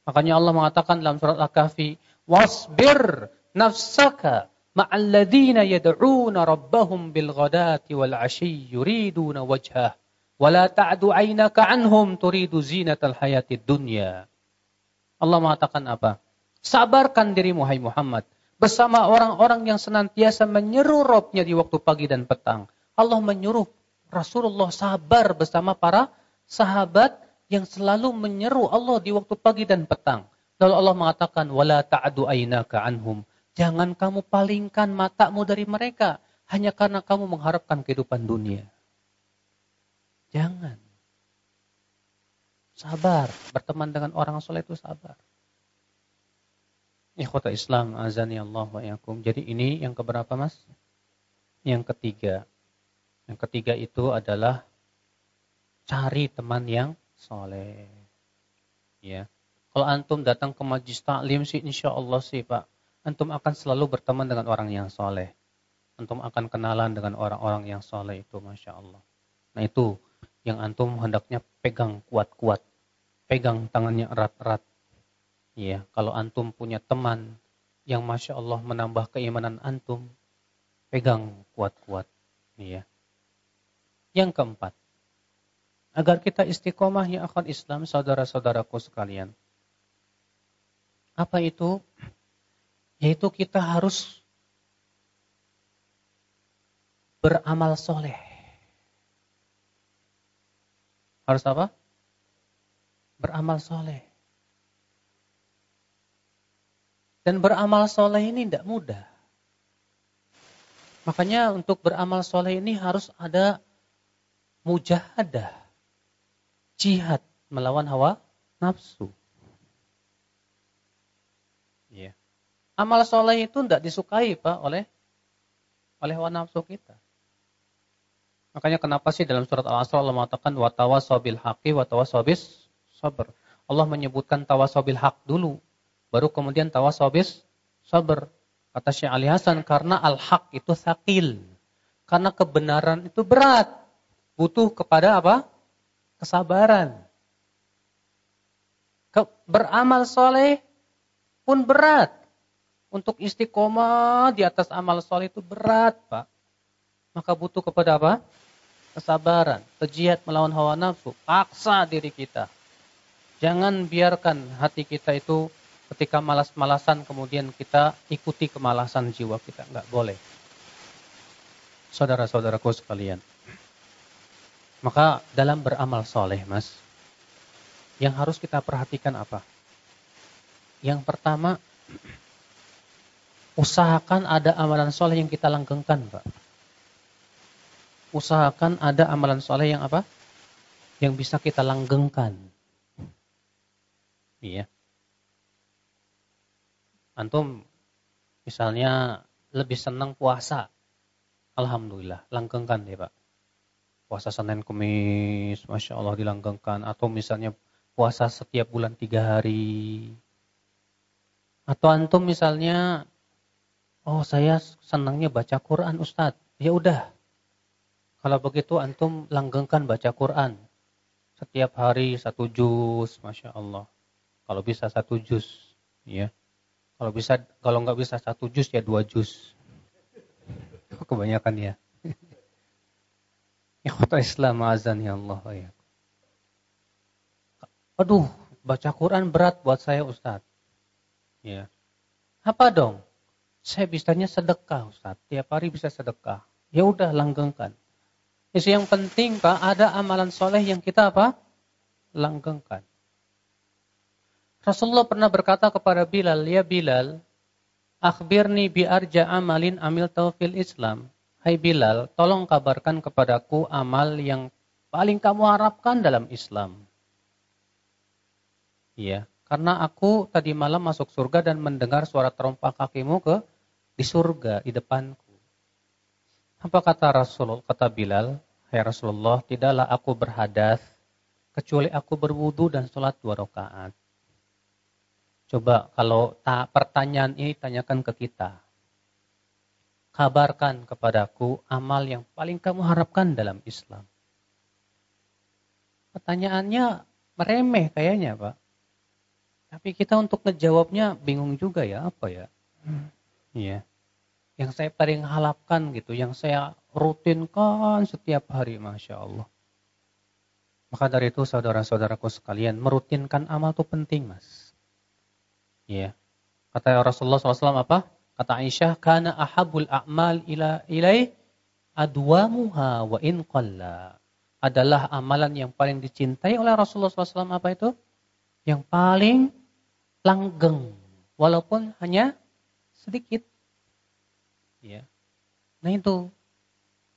Makanya Allah mengatakan dalam surat Al-Kahfi, "Wasbir nafsaka ma'alladina yad'una rabbahum bil ghadati wal 'ashyi yuriduna wajhah, wa la ta'du 'ainaka 'anhum turidu zinatal hayatid dunya." Allah mengatakan apa? Sabarkan dirimu hai Muhammad bersama orang-orang yang senantiasa menyeru robnya di waktu pagi dan petang. Allah menyuruh Rasulullah sabar bersama para sahabat yang selalu menyeru Allah di waktu pagi dan petang. Lalu Allah mengatakan wala ta'du aynaka anhum. Jangan kamu palingkan matamu dari mereka hanya karena kamu mengharapkan kehidupan dunia. Jangan. Sabar, berteman dengan orang soleh itu sabar. Ikhwata Islam, azani Allah wa yakum. Jadi ini yang keberapa mas? Yang ketiga. Yang ketiga itu adalah cari teman yang soleh. Ya. Kalau antum datang ke majlis taklim sih insya Allah sih Pak. Antum akan selalu berteman dengan orang yang soleh. Antum akan kenalan dengan orang-orang yang soleh itu Masya Allah. Nah itu yang antum hendaknya pegang kuat-kuat. Pegang tangannya erat-erat. Ya, kalau antum punya teman yang Masya Allah menambah keimanan antum, pegang kuat-kuat. Ya. Yang keempat, agar kita istiqomah ya akan Islam, saudara-saudaraku sekalian. Apa itu? Yaitu kita harus beramal soleh. Harus apa? Beramal soleh. Dan beramal soleh ini tidak mudah. Makanya untuk beramal soleh ini harus ada mujahadah. Jihad melawan hawa nafsu. Ya. Amal soleh itu tidak disukai Pak oleh oleh hawa nafsu kita. Makanya kenapa sih dalam surat Al-Asr Allah mengatakan watawasobil haqi watawasobis sabar. Allah menyebutkan tawasobil haq dulu, baru kemudian tawasobis sabar. Kata Syekh Ali Hasan karena al-haq itu sakil. Karena kebenaran itu berat. Butuh kepada apa? Kesabaran. Ke, beramal soleh pun berat. Untuk istiqomah di atas amal soleh itu berat, Pak. Maka butuh kepada apa? Kesabaran, kejihad melawan hawa nafsu, paksa diri kita. Jangan biarkan hati kita itu ketika malas-malasan kemudian kita ikuti kemalasan jiwa kita. Enggak boleh. Saudara-saudaraku sekalian. Maka dalam beramal soleh, mas, yang harus kita perhatikan apa? Yang pertama, *clears throat* usahakan ada amalan soleh yang kita langgengkan, Pak. Usahakan ada amalan soleh yang apa? Yang bisa kita langgengkan. Iya. Antum misalnya lebih senang puasa. Alhamdulillah, langgengkan ya Pak. Puasa Senin Kemis, Masya Allah dilanggengkan. Atau misalnya puasa setiap bulan tiga hari. Atau antum misalnya Oh, saya senangnya baca Quran, Ustadz. Ya udah. Kalau begitu antum langgengkan baca Quran. Setiap hari satu juz, Masya Allah. Kalau bisa satu juz, ya. Kalau bisa, kalau nggak bisa satu juz ya dua juz. *laughs* Kebanyakan ya. *laughs* Ikhwata Islam azan ya Allah ya. Aduh, baca Quran berat buat saya Ustadz. Ya. Apa dong? Saya bisanya sedekah Ustaz. Tiap hari bisa sedekah. Ya udah langgengkan. Isu yang penting Pak, ada amalan soleh yang kita apa? Langgengkan. Rasulullah pernah berkata kepada Bilal, Ya Bilal, akhbirni bi arja amalin amil taufil Islam. Hai Bilal, tolong kabarkan kepadaku amal yang paling kamu harapkan dalam Islam. Iya, karena aku tadi malam masuk surga dan mendengar suara terompah kakimu ke di surga di depanku. Apa kata Rasulullah? Kata Bilal, Hai Rasulullah, tidaklah aku berhadas kecuali aku berwudu dan sholat dua rakaat. Coba kalau tak pertanyaan ini tanyakan ke kita. Kabarkan kepadaku amal yang paling kamu harapkan dalam Islam. Pertanyaannya meremeh kayaknya Pak. Tapi kita untuk ngejawabnya bingung juga ya apa ya. Hmm. Iya. Yang saya paling harapkan gitu, yang saya rutinkan setiap hari, Masya Allah. Maka dari itu saudara-saudaraku sekalian, merutinkan amal itu penting, Mas. Iya. Kata Rasulullah SAW apa? Kata Aisyah, Kana ahabul a'mal ila ilai adwamuha wa in qalla. Adalah amalan yang paling dicintai oleh Rasulullah SAW apa itu? Yang paling langgeng. Walaupun hanya sedikit. Ya. Nah itu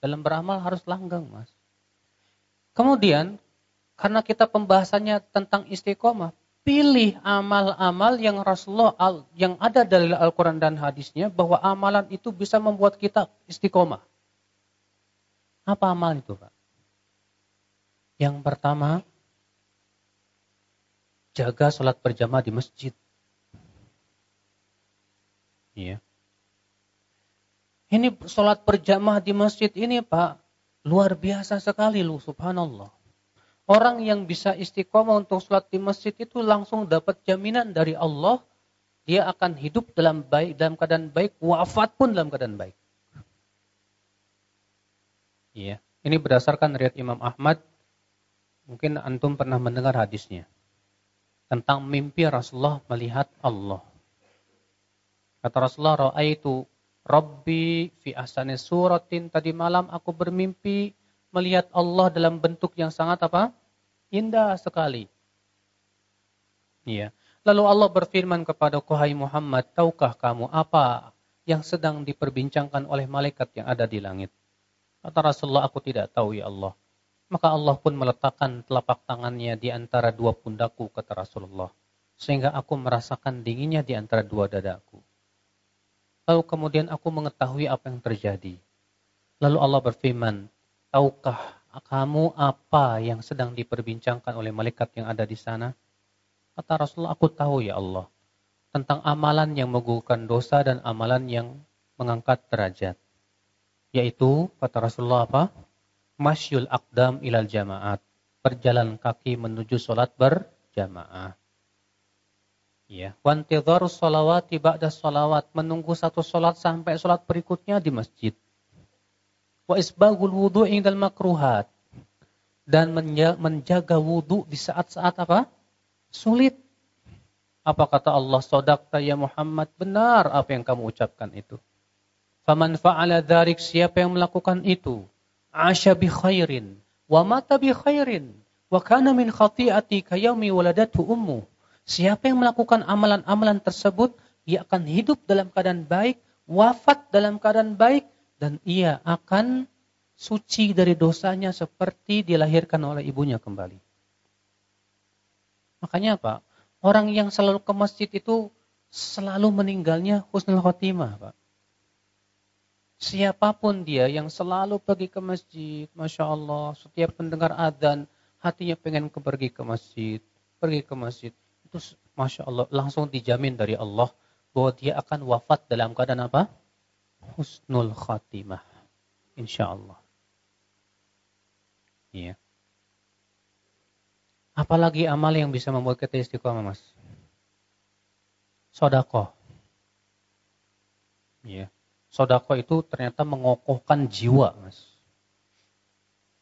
dalam beramal harus langgeng, Mas. Kemudian karena kita pembahasannya tentang istiqomah, pilih amal-amal yang Rasulullah yang ada dari Al-Qur'an dan hadisnya bahwa amalan itu bisa membuat kita istiqomah. Apa amal itu, Pak? Yang pertama, jaga sholat berjamaah di masjid. Iya. Ini sholat berjamaah di masjid ini Pak, luar biasa sekali lu subhanallah. Orang yang bisa istiqomah untuk sholat di masjid itu langsung dapat jaminan dari Allah, dia akan hidup dalam baik dalam keadaan baik, wafat pun dalam keadaan baik. Iya, ini berdasarkan riwayat Imam Ahmad. Mungkin antum pernah mendengar hadisnya tentang mimpi Rasulullah melihat Allah. Kata Rasulullah, "Ra'aitu Rabbi fi ahsani suratin." Tadi malam aku bermimpi melihat Allah dalam bentuk yang sangat apa? Indah sekali. Iya. Lalu Allah berfirman kepada Hai Muhammad, tahukah kamu apa yang sedang diperbincangkan oleh malaikat yang ada di langit? Kata Rasulullah, aku tidak tahu ya Allah. Maka Allah pun meletakkan telapak tangannya di antara dua pundaku, kata Rasulullah. Sehingga aku merasakan dinginnya di antara dua dadaku. Lalu kemudian aku mengetahui apa yang terjadi. Lalu Allah berfirman, tahukah kamu apa yang sedang diperbincangkan oleh malaikat yang ada di sana? Kata Rasulullah, aku tahu ya Allah. Tentang amalan yang menggugurkan dosa dan amalan yang mengangkat derajat. Yaitu, kata Rasulullah apa? Masyul akdam ilal jamaat. Berjalan kaki menuju sholat berjamaah. Ya, wantidharus salawati ba'da salawat, menunggu satu salat sampai salat berikutnya di masjid. Wa isbagul wudu' indal makruhat. Dan menjaga wudu di saat-saat apa? Sulit. Apa kata Allah? Sodakta ya Muhammad. Benar apa yang kamu ucapkan itu. Faman fa'ala dharik. Siapa yang melakukan itu? Asya bi khairin. Wa mata bi khairin. Wa kana min khati'ati kayami waladatu ummu. Siapa yang melakukan amalan-amalan tersebut, ia akan hidup dalam keadaan baik, wafat dalam keadaan baik, dan ia akan suci dari dosanya seperti dilahirkan oleh ibunya kembali. Makanya apa? Orang yang selalu ke masjid itu selalu meninggalnya husnul khotimah, Pak. Siapa pun dia yang selalu pergi ke masjid, Masya Allah, setiap pendengar adzan, hatinya pengen pergi ke masjid, pergi ke masjid itu masya Allah langsung dijamin dari Allah bahwa dia akan wafat dalam keadaan apa? Husnul khatimah. Insya Allah. Iya. Apalagi amal yang bisa membuat kita istiqomah, Mas? Sodako. Iya. Sodako itu ternyata mengokohkan jiwa, Mas.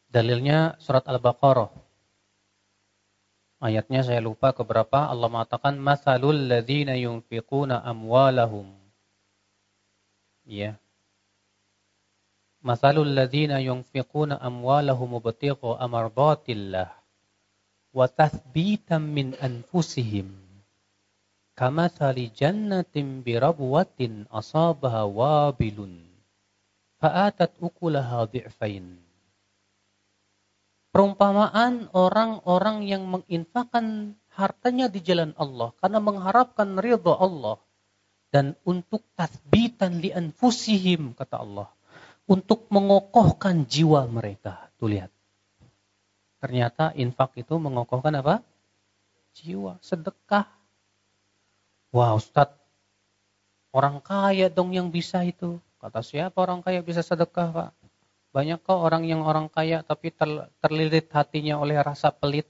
Dalilnya surat Al-Baqarah Ayatnya saya lupa keberapa Allah mengatakan masalul ladzina yunfiquna amwalahum. Ya. Masalul ladzina yunfiquna amwalahum mubtigha amardatillah wa tathbitan min anfusihim. Kamathali jannatin birabwatin asabaha wabilun. Fa'atat ukulaha dhi'fain perumpamaan orang-orang yang menginfakkan hartanya di jalan Allah karena mengharapkan ridha Allah dan untuk tathbitan li anfusihim kata Allah untuk mengokohkan jiwa mereka. Tuh lihat. Ternyata infak itu mengokohkan apa? Jiwa, sedekah. Wah, Ustaz, orang kaya dong yang bisa itu. Kata siapa orang kaya bisa sedekah, Pak? Banyak kok orang yang orang kaya tapi ter, terlilit hatinya oleh rasa pelit.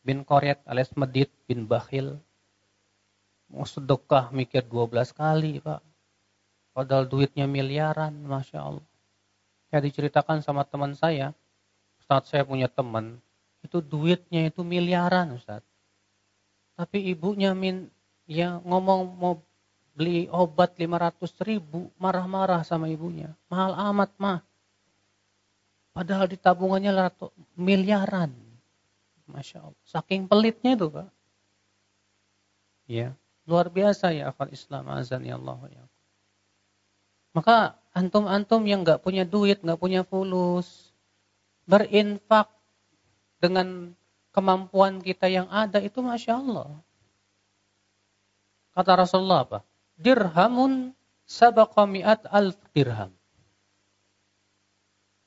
Bin koryat alias medit, bin bakhil. Mau sedekah mikir 12 kali pak. Padahal duitnya miliaran, Masya Allah. Saya diceritakan sama teman saya, saat saya punya teman, itu duitnya itu miliaran Ustaz. Tapi ibunya min, ya ngomong mau beli obat 500 ribu, marah-marah sama ibunya. Mahal amat mah. Padahal di tabungannya ratus miliaran. Masya Allah. Saking pelitnya itu Pak. Ya, luar biasa ya akal Islam azan ya Allah ya. Maka antum-antum yang nggak punya duit, nggak punya fulus, berinfak dengan kemampuan kita yang ada itu masya Allah. Kata Rasulullah apa? Dirhamun sabaqa mi'at alf dirham.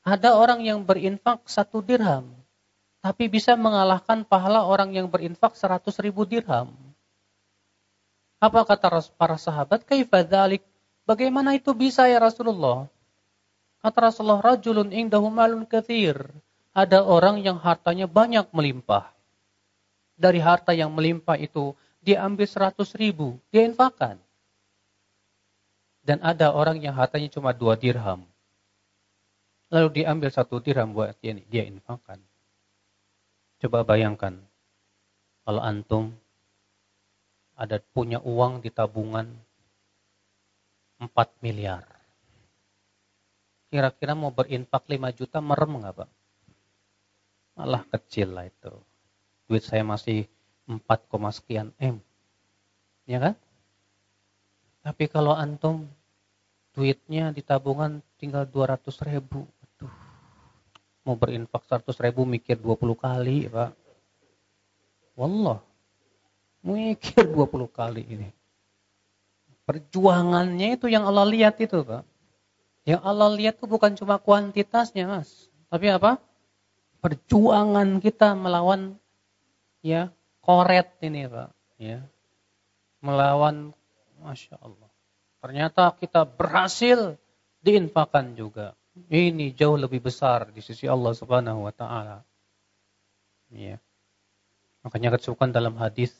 Ada orang yang berinfak satu dirham, tapi bisa mengalahkan pahala orang yang berinfak seratus ribu dirham. Apa kata para sahabat? Kaifadhalik? Bagaimana itu bisa ya Rasulullah? Kata Rasulullah, rajulun indahu malun kathir. Ada orang yang hartanya banyak melimpah. Dari harta yang melimpah itu, dia ambil seratus ribu, dia infakkan. Dan ada orang yang hartanya cuma dua dirham. Lalu diambil satu dirham buat dia, dia infakkan. Coba bayangkan, kalau antum ada punya uang di tabungan 4 miliar. Kira-kira mau berinfak 5 juta merem nggak Pak? Malah kecil lah itu. Duit saya masih 4, sekian M. Ya kan? Tapi kalau antum duitnya di tabungan tinggal 200 ribu mau berinfak 100 ribu mikir 20 kali Pak. Wallah. Mikir 20 kali ini. Perjuangannya itu yang Allah lihat itu, Pak. Yang Allah lihat itu bukan cuma kuantitasnya, Mas. Tapi apa? Perjuangan kita melawan ya koret ini, Pak. Ya. Melawan Masya Allah. Ternyata kita berhasil diinfakan juga. Ini jauh lebih besar di sisi Allah Subhanahu wa taala. Ya. Makanya kesukaan dalam hadis.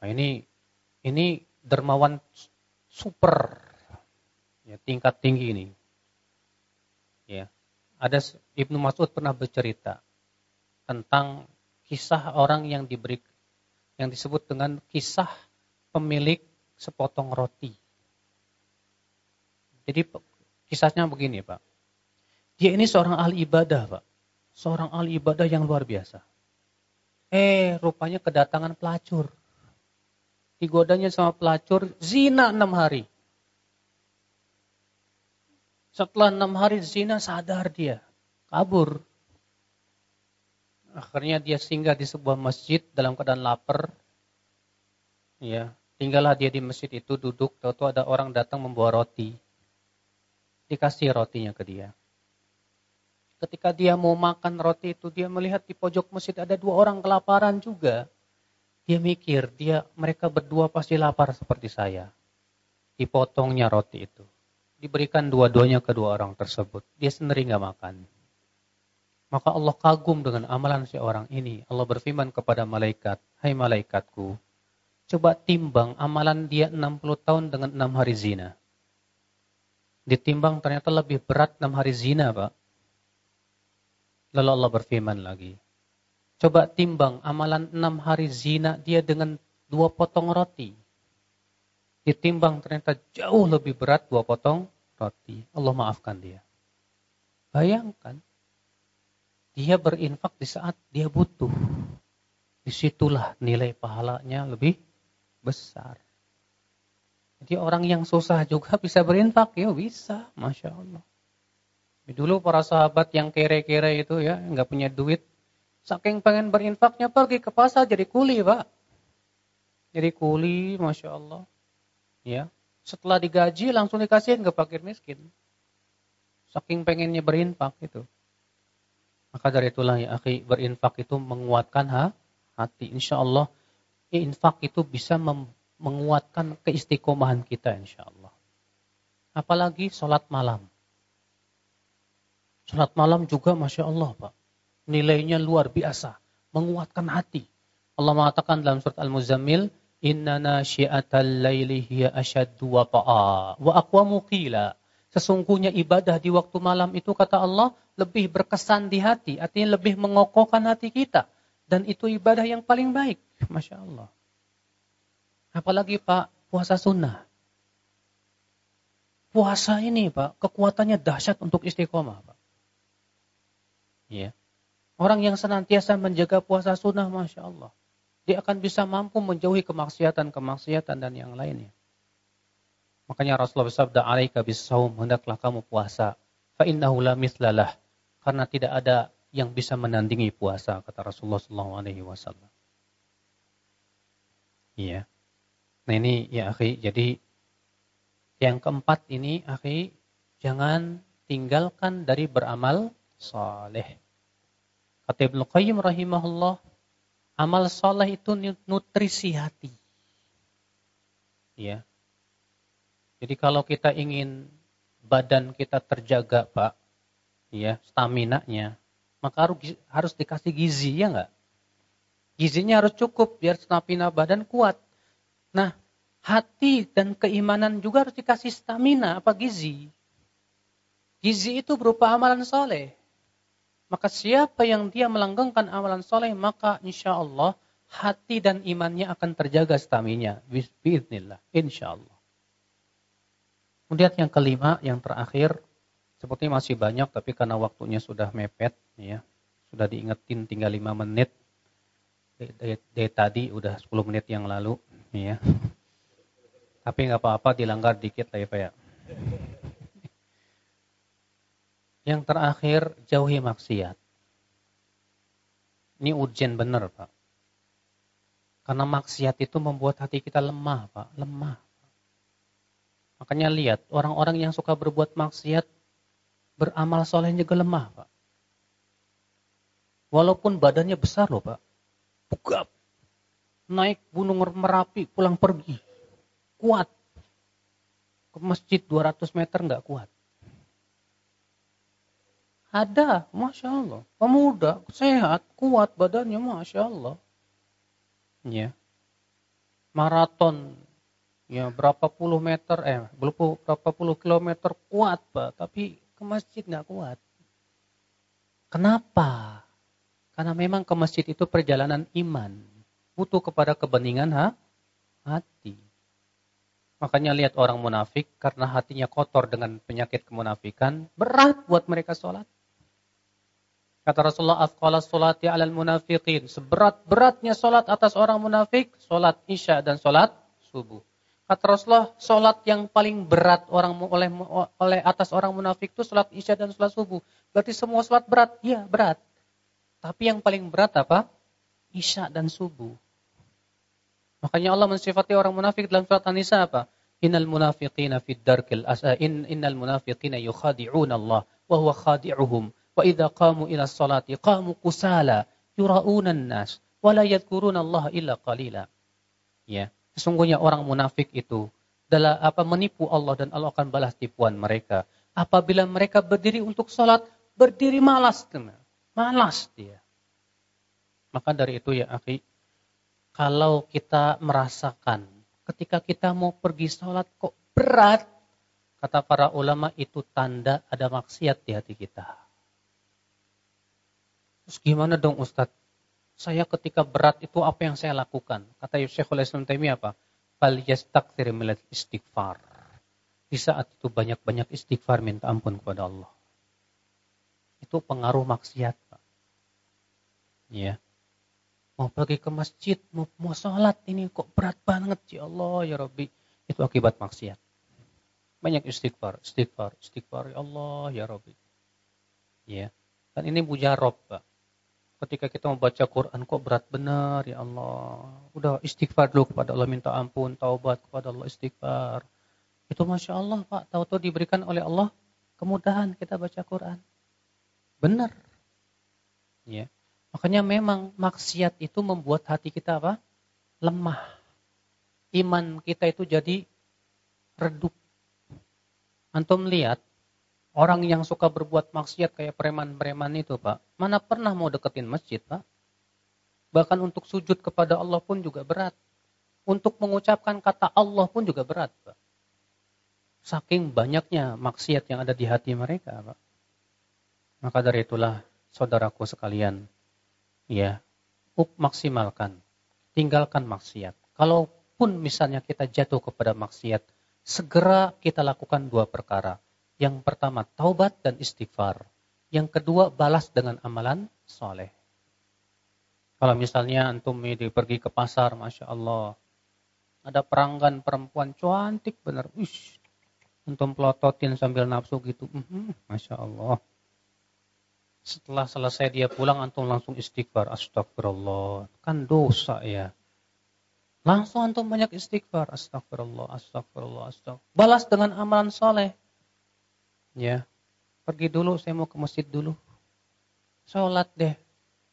Nah, ini ini dermawan super ya, tingkat tinggi ini. Ya. Ada Ibnu Mas'ud pernah bercerita tentang kisah orang yang diberi yang disebut dengan kisah pemilik sepotong roti. Jadi kisahnya begini, Pak. Dia ini seorang ahli ibadah, Pak. Seorang ahli ibadah yang luar biasa. Eh, rupanya kedatangan pelacur. Digodanya sama pelacur, zina enam hari. Setelah enam hari zina, sadar dia. Kabur. Akhirnya dia singgah di sebuah masjid dalam keadaan lapar. Ya, tinggallah dia di masjid itu duduk, tahu-tahu ada orang datang membawa roti. Dikasih rotinya ke dia. Ketika dia mau makan roti itu, dia melihat di pojok masjid ada dua orang kelaparan juga. Dia mikir, dia mereka berdua pasti lapar seperti saya. Dipotongnya roti itu. Diberikan dua-duanya kedua orang tersebut. Dia sendiri nggak makan. Maka Allah kagum dengan amalan si orang ini. Allah berfirman kepada malaikat, Hai malaikatku, coba timbang amalan dia 60 tahun dengan 6 hari zina. Ditimbang ternyata lebih berat 6 hari zina, Pak. Lalu Allah berfirman lagi, coba timbang amalan 6 hari zina dia dengan dua potong roti. Ditimbang ternyata jauh lebih berat dua potong roti. Allah maafkan dia. Bayangkan, dia berinfak di saat dia butuh. Di situlah nilai pahalanya lebih besar. Jadi orang yang susah juga *laughs* bisa berinfak, ya bisa, masya Allah. Dulu para sahabat yang kere-kere itu ya, nggak punya duit, saking pengen berinfaknya pergi ke pasar jadi kuli pak. Jadi kuli, masya Allah. Ya, setelah digaji langsung dikasihin ke fakir miskin. Saking pengennya berinfak itu. Maka dari itulah ya akhi, berinfak itu menguatkan ha, hati. Insya Allah, infak itu bisa menguatkan keistiqomahan kita insya Allah. Apalagi sholat malam. Sholat malam juga Masya Allah Pak. Nilainya luar biasa. Menguatkan hati. Allah mengatakan dalam surat Al-Muzammil, Inna nasyi'atal layli hiya asyaddu wa ta'a wa aqwamu qila. Sesungguhnya ibadah di waktu malam itu kata Allah lebih berkesan di hati, artinya lebih mengokohkan hati kita. Dan itu ibadah yang paling baik. Masya Allah. Apalagi Pak, puasa sunnah. Puasa ini Pak, kekuatannya dahsyat untuk istiqomah Pak. Ya. Orang yang senantiasa menjaga puasa sunnah, Masya Allah. Dia akan bisa mampu menjauhi kemaksiatan-kemaksiatan dan yang lainnya. Makanya Rasulullah bersabda, "Alaika bisawm, hendaklah kamu puasa. Fa innahu la mislalah." Karena tidak ada yang bisa menandingi puasa, kata Rasulullah wasallam. Iya. Nah ini ya akhi, jadi yang keempat ini akhi, jangan tinggalkan dari beramal saleh. Kata Ibnu Qayyim rahimahullah, amal saleh itu nutrisi hati. Ya, jadi kalau kita ingin badan kita terjaga, Pak, ya, stamina-nya, maka harus harus dikasih gizi, ya enggak? Gizinya harus cukup biar stamina badan kuat. Nah, hati dan keimanan juga harus dikasih stamina, apa gizi. Gizi itu berupa amalan soleh. Maka siapa yang dia melanggengkan amalan soleh, maka insya Allah hati dan imannya akan terjaga stamina. Bismillah, insya Allah. Kemudian yang kelima, yang terakhir, seperti masih banyak, tapi karena waktunya sudah mepet, ya, sudah diingetin tinggal 5 menit. Dari tadi udah 10 menit yang lalu, ya. Tapi nggak apa-apa, dilanggar dikit lah ya Pak ya. Yang terakhir, jauhi maksiat. Ini urgent bener Pak. Karena maksiat itu membuat hati kita lemah Pak, lemah. Makanya lihat, orang-orang yang suka berbuat maksiat, beramal solehnya juga lemah, Pak. Walaupun badannya besar loh, Pak. Bugap. Naik gunung Merapi, pulang pergi. Kuat. Ke masjid 200 meter nggak kuat. Ada, Masya Allah. Pemuda, sehat, kuat badannya, Masya Allah. Ya. Maraton ya berapa puluh meter eh berapa puluh kilometer kuat pak tapi ke masjid nggak kuat kenapa karena memang ke masjid itu perjalanan iman butuh kepada kebeningan ha? hati makanya lihat orang munafik karena hatinya kotor dengan penyakit kemunafikan berat buat mereka sholat Kata Rasulullah, afqala sholati alal munafiqin. Seberat-beratnya sholat atas orang munafik, sholat isya dan sholat subuh. Kata Rasulullah, sholat yang paling berat orang oleh oleh atas orang munafik itu sholat isya dan sholat subuh. Berarti semua sholat berat? Iya, berat. Tapi yang paling berat apa? Isya dan subuh. Makanya Allah mensifati orang munafik dalam surat An-Nisa apa? Innal munafiqina fid darkil asa in innal munafiqina yukhadi'una Allah wa huwa khadi'uhum wa idza qamu ila sholati qamu kusala yura'una an-nas wa la yadhkuruna Allah illa qalila. Ya. Sesungguhnya orang munafik itu adalah apa menipu Allah dan Allah akan balas tipuan mereka. Apabila mereka berdiri untuk sholat, berdiri malas. Malas dia. Maka dari itu ya akhi, kalau kita merasakan ketika kita mau pergi sholat kok berat, kata para ulama itu tanda ada maksiat di hati kita. Terus gimana dong Ustadz? saya ketika berat itu apa yang saya lakukan? Kata Syekhul Islam Taimiyah apa? Fal yastakthir minal istighfar. Di saat itu banyak-banyak istighfar minta ampun kepada Allah. Itu pengaruh maksiat, Pak. Ya. Mau pergi ke masjid, mau, mau sholat ini kok berat banget, ya Allah, ya Rabbi. Itu akibat maksiat. Banyak istighfar, istighfar, istighfar, ya Allah, ya Rabbi. Ya. Dan ini mujarab, Pak ketika kita membaca Quran kok berat benar ya Allah. Udah istighfar dulu kepada Allah minta ampun, taubat kepada Allah istighfar. Itu masya Allah Pak, tahu-tahu diberikan oleh Allah kemudahan kita baca Quran. Benar. Ya. Makanya memang maksiat itu membuat hati kita apa? Lemah. Iman kita itu jadi redup. Antum lihat Orang yang suka berbuat maksiat kayak preman-preman itu, Pak, mana pernah mau deketin masjid, Pak? Bahkan untuk sujud kepada Allah pun juga berat. Untuk mengucapkan kata Allah pun juga berat, Pak. Saking banyaknya maksiat yang ada di hati mereka, Pak. Maka dari itulah, saudaraku sekalian, ya, maksimalkan, tinggalkan maksiat. Kalaupun misalnya kita jatuh kepada maksiat, segera kita lakukan dua perkara yang pertama taubat dan istighfar. Yang kedua balas dengan amalan soleh. Kalau misalnya antum ini pergi ke pasar, masya Allah, ada peranggan perempuan cantik benar, Ush, antum pelototin sambil nafsu gitu, mhm, masya Allah. Setelah selesai dia pulang, antum langsung istighfar, astagfirullah, kan dosa ya. Langsung antum banyak istighfar, astagfirullah, astagfirullah, astagfirullah. Balas dengan amalan soleh. Ya, pergi dulu, saya mau ke masjid dulu. Sholat deh.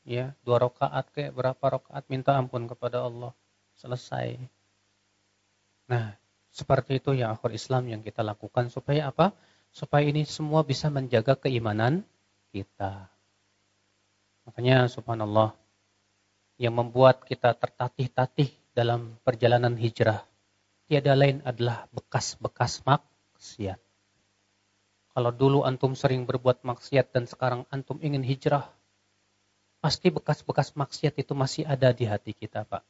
Ya, dua rakaat kayak berapa rakaat minta ampun kepada Allah. Selesai. Nah, seperti itu ya akhir Islam yang kita lakukan supaya apa? Supaya ini semua bisa menjaga keimanan kita. Makanya subhanallah yang membuat kita tertatih-tatih dalam perjalanan hijrah tiada lain adalah bekas-bekas maksiat. Kalau dulu antum sering berbuat maksiat dan sekarang antum ingin hijrah, pasti bekas-bekas maksiat itu masih ada di hati kita, Pak.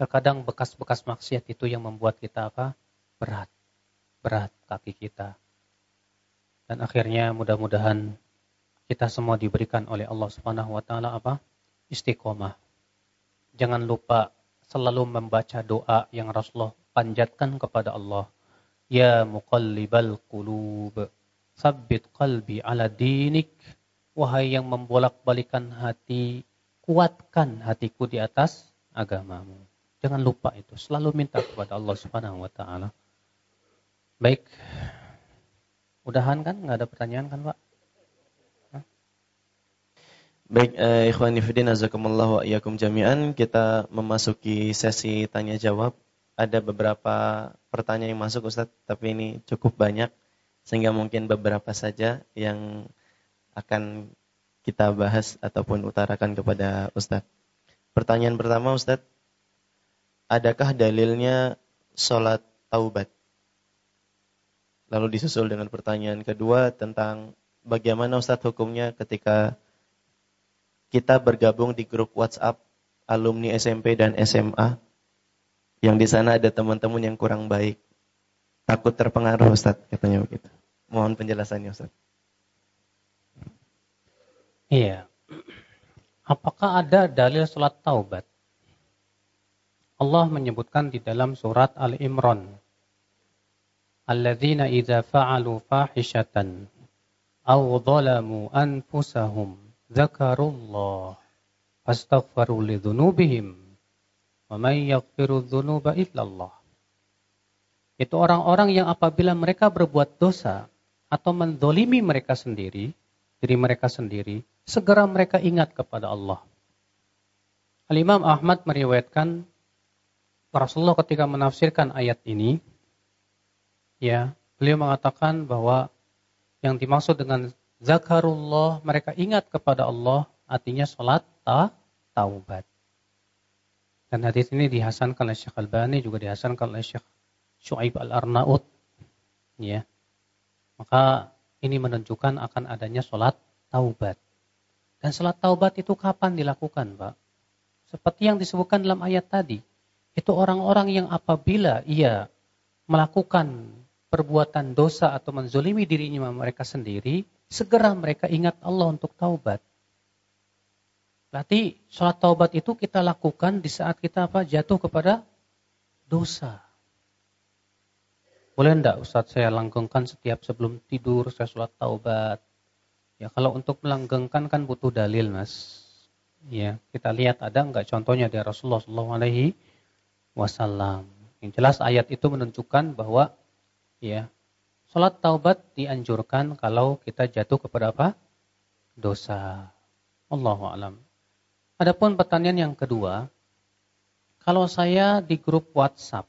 Terkadang bekas-bekas maksiat itu yang membuat kita apa? Berat. Berat kaki kita. Dan akhirnya mudah-mudahan kita semua diberikan oleh Allah Subhanahu wa taala apa? Istiqomah. Jangan lupa selalu membaca doa yang Rasulullah panjatkan kepada Allah. Ya muqallibal qulub Sabit qalbi ala dinik. Wahai yang membolak-balikan hati, kuatkan hatiku di atas agamamu. Jangan lupa itu. Selalu minta kepada Allah Subhanahu wa taala. Baik. Udahan kan? Nggak ada pertanyaan kan Pak? Baik, eh, ikhwan fillah azakumullah wa iyyakum jami'an. Kita memasuki sesi tanya jawab. Ada beberapa pertanyaan yang masuk Ustaz, tapi ini cukup banyak sehingga mungkin beberapa saja yang akan kita bahas ataupun utarakan kepada Ustaz. Pertanyaan pertama Ustaz, adakah dalilnya sholat taubat? Lalu disusul dengan pertanyaan kedua tentang bagaimana Ustadz hukumnya ketika kita bergabung di grup WhatsApp alumni SMP dan SMA yang di sana ada teman-teman yang kurang baik. Takut terpengaruh Ustaz katanya begitu. Mohon penjelasannya Ustaz. Iya. Apakah ada dalil salat taubat? Allah menyebutkan di dalam surat Al-Imran. Alladzina idza fa'alu fahishatan aw dhalamu anfusahum zakarullah fastaghfaru lidzunubihim wa may yaghfiru dzunuba illallah. Itu orang-orang yang apabila mereka berbuat dosa atau mendolimi mereka sendiri, diri mereka sendiri, segera mereka ingat kepada Allah. Al-Imam Ahmad meriwayatkan Rasulullah ketika menafsirkan ayat ini, ya, beliau mengatakan bahwa yang dimaksud dengan zakarullah, mereka ingat kepada Allah, artinya sholat ta, taubat. Dan hadis ini dihasankan oleh Syekh Al-Bani, juga dihasankan oleh Syekh Shu'aib Al-Arnaud. Ya. Maka ini menunjukkan akan adanya sholat taubat. Dan sholat taubat itu kapan dilakukan, Pak? Seperti yang disebutkan dalam ayat tadi. Itu orang-orang yang apabila ia melakukan perbuatan dosa atau menzolimi dirinya mereka sendiri, segera mereka ingat Allah untuk taubat. Berarti sholat taubat itu kita lakukan di saat kita apa jatuh kepada dosa. Boleh enggak Ustaz saya langgengkan setiap sebelum tidur saya sholat taubat? Ya kalau untuk melanggengkan kan butuh dalil mas. Ya kita lihat ada enggak contohnya dari Rasulullah SAW. Yang jelas ayat itu menunjukkan bahwa Ya. Salat taubat dianjurkan kalau kita jatuh kepada apa? Dosa. Allahu alam. Adapun pertanyaan yang kedua, kalau saya di grup WhatsApp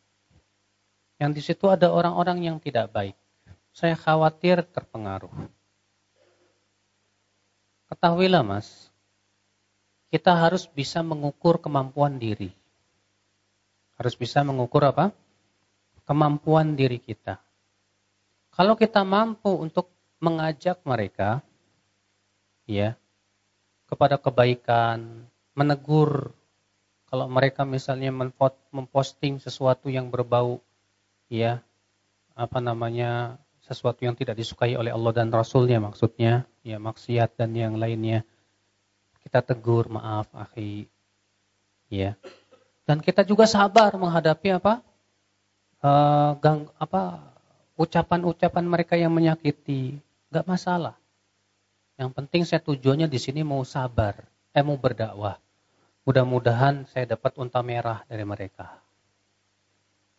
yang di situ ada orang-orang yang tidak baik, saya khawatir terpengaruh. Ketahuilah Mas, kita harus bisa mengukur kemampuan diri. Harus bisa mengukur apa? Kemampuan diri kita. Kalau kita mampu untuk mengajak mereka ya kepada kebaikan, menegur kalau mereka misalnya memposting sesuatu yang berbau ya apa namanya sesuatu yang tidak disukai oleh Allah dan Rasulnya maksudnya ya maksiat dan yang lainnya kita tegur maaf akhi ya. Dan kita juga sabar menghadapi apa uh, gang apa ucapan-ucapan mereka yang menyakiti, nggak masalah. Yang penting saya tujuannya di sini mau sabar, eh mau berdakwah. Mudah-mudahan saya dapat unta merah dari mereka.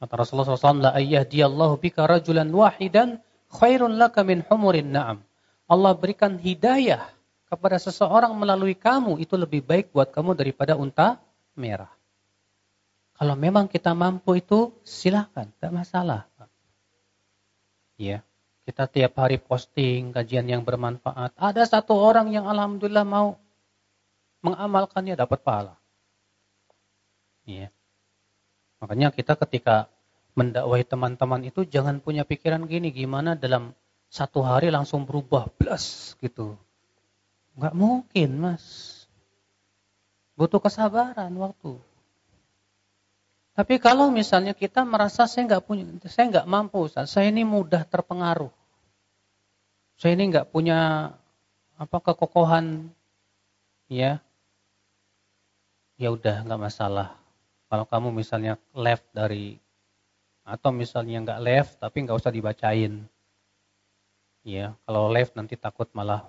Kata Rasulullah SAW, La ayyadiyallahu bika rajulan wahidan khairun laka min humurin na'am. Allah berikan hidayah kepada seseorang melalui kamu, itu lebih baik buat kamu daripada unta merah. Kalau memang kita mampu itu, silahkan, tidak masalah. Ya, kita tiap hari posting kajian yang bermanfaat. Ada satu orang yang alhamdulillah mau mengamalkannya dapat pahala. Ya. Makanya kita ketika mendakwahi teman-teman itu jangan punya pikiran gini, gimana dalam satu hari langsung berubah plus gitu. Enggak mungkin, Mas. Butuh kesabaran waktu. Tapi kalau misalnya kita merasa saya nggak punya, saya nggak mampu, Ustaz. saya ini mudah terpengaruh. Saya ini nggak punya apa kekokohan, ya, ya udah nggak masalah. Kalau kamu misalnya left dari atau misalnya nggak left tapi nggak usah dibacain. Ya, kalau left nanti takut malah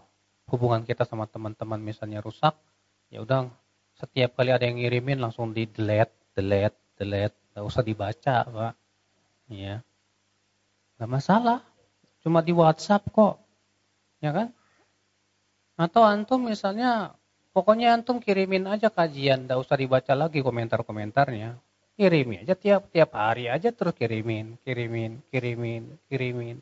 hubungan kita sama teman-teman misalnya rusak. Ya udah setiap kali ada yang ngirimin langsung di delete, delete, delete, nggak usah dibaca, Pak. Ya. Gak masalah. Cuma di WhatsApp kok. Ya kan? Atau antum misalnya, pokoknya antum kirimin aja kajian, gak usah dibaca lagi komentar-komentarnya. Kirimin aja tiap tiap hari aja terus kirimin, kirimin, kirimin, kirimin.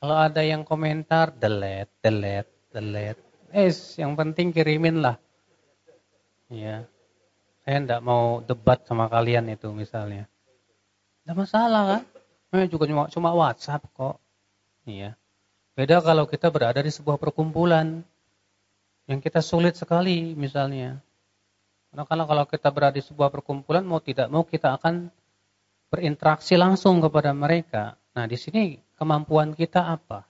Kalau ada yang komentar, delete, delete, delete. Eh, yang penting kirimin lah. Ya. Saya enggak mau debat sama kalian itu misalnya. Enggak masalah kan? Memang juga cuma, cuma WhatsApp kok. Iya. Beda kalau kita berada di sebuah perkumpulan yang kita sulit sekali misalnya. Karena kalau kita berada di sebuah perkumpulan mau tidak mau kita akan berinteraksi langsung kepada mereka. Nah, di sini kemampuan kita apa?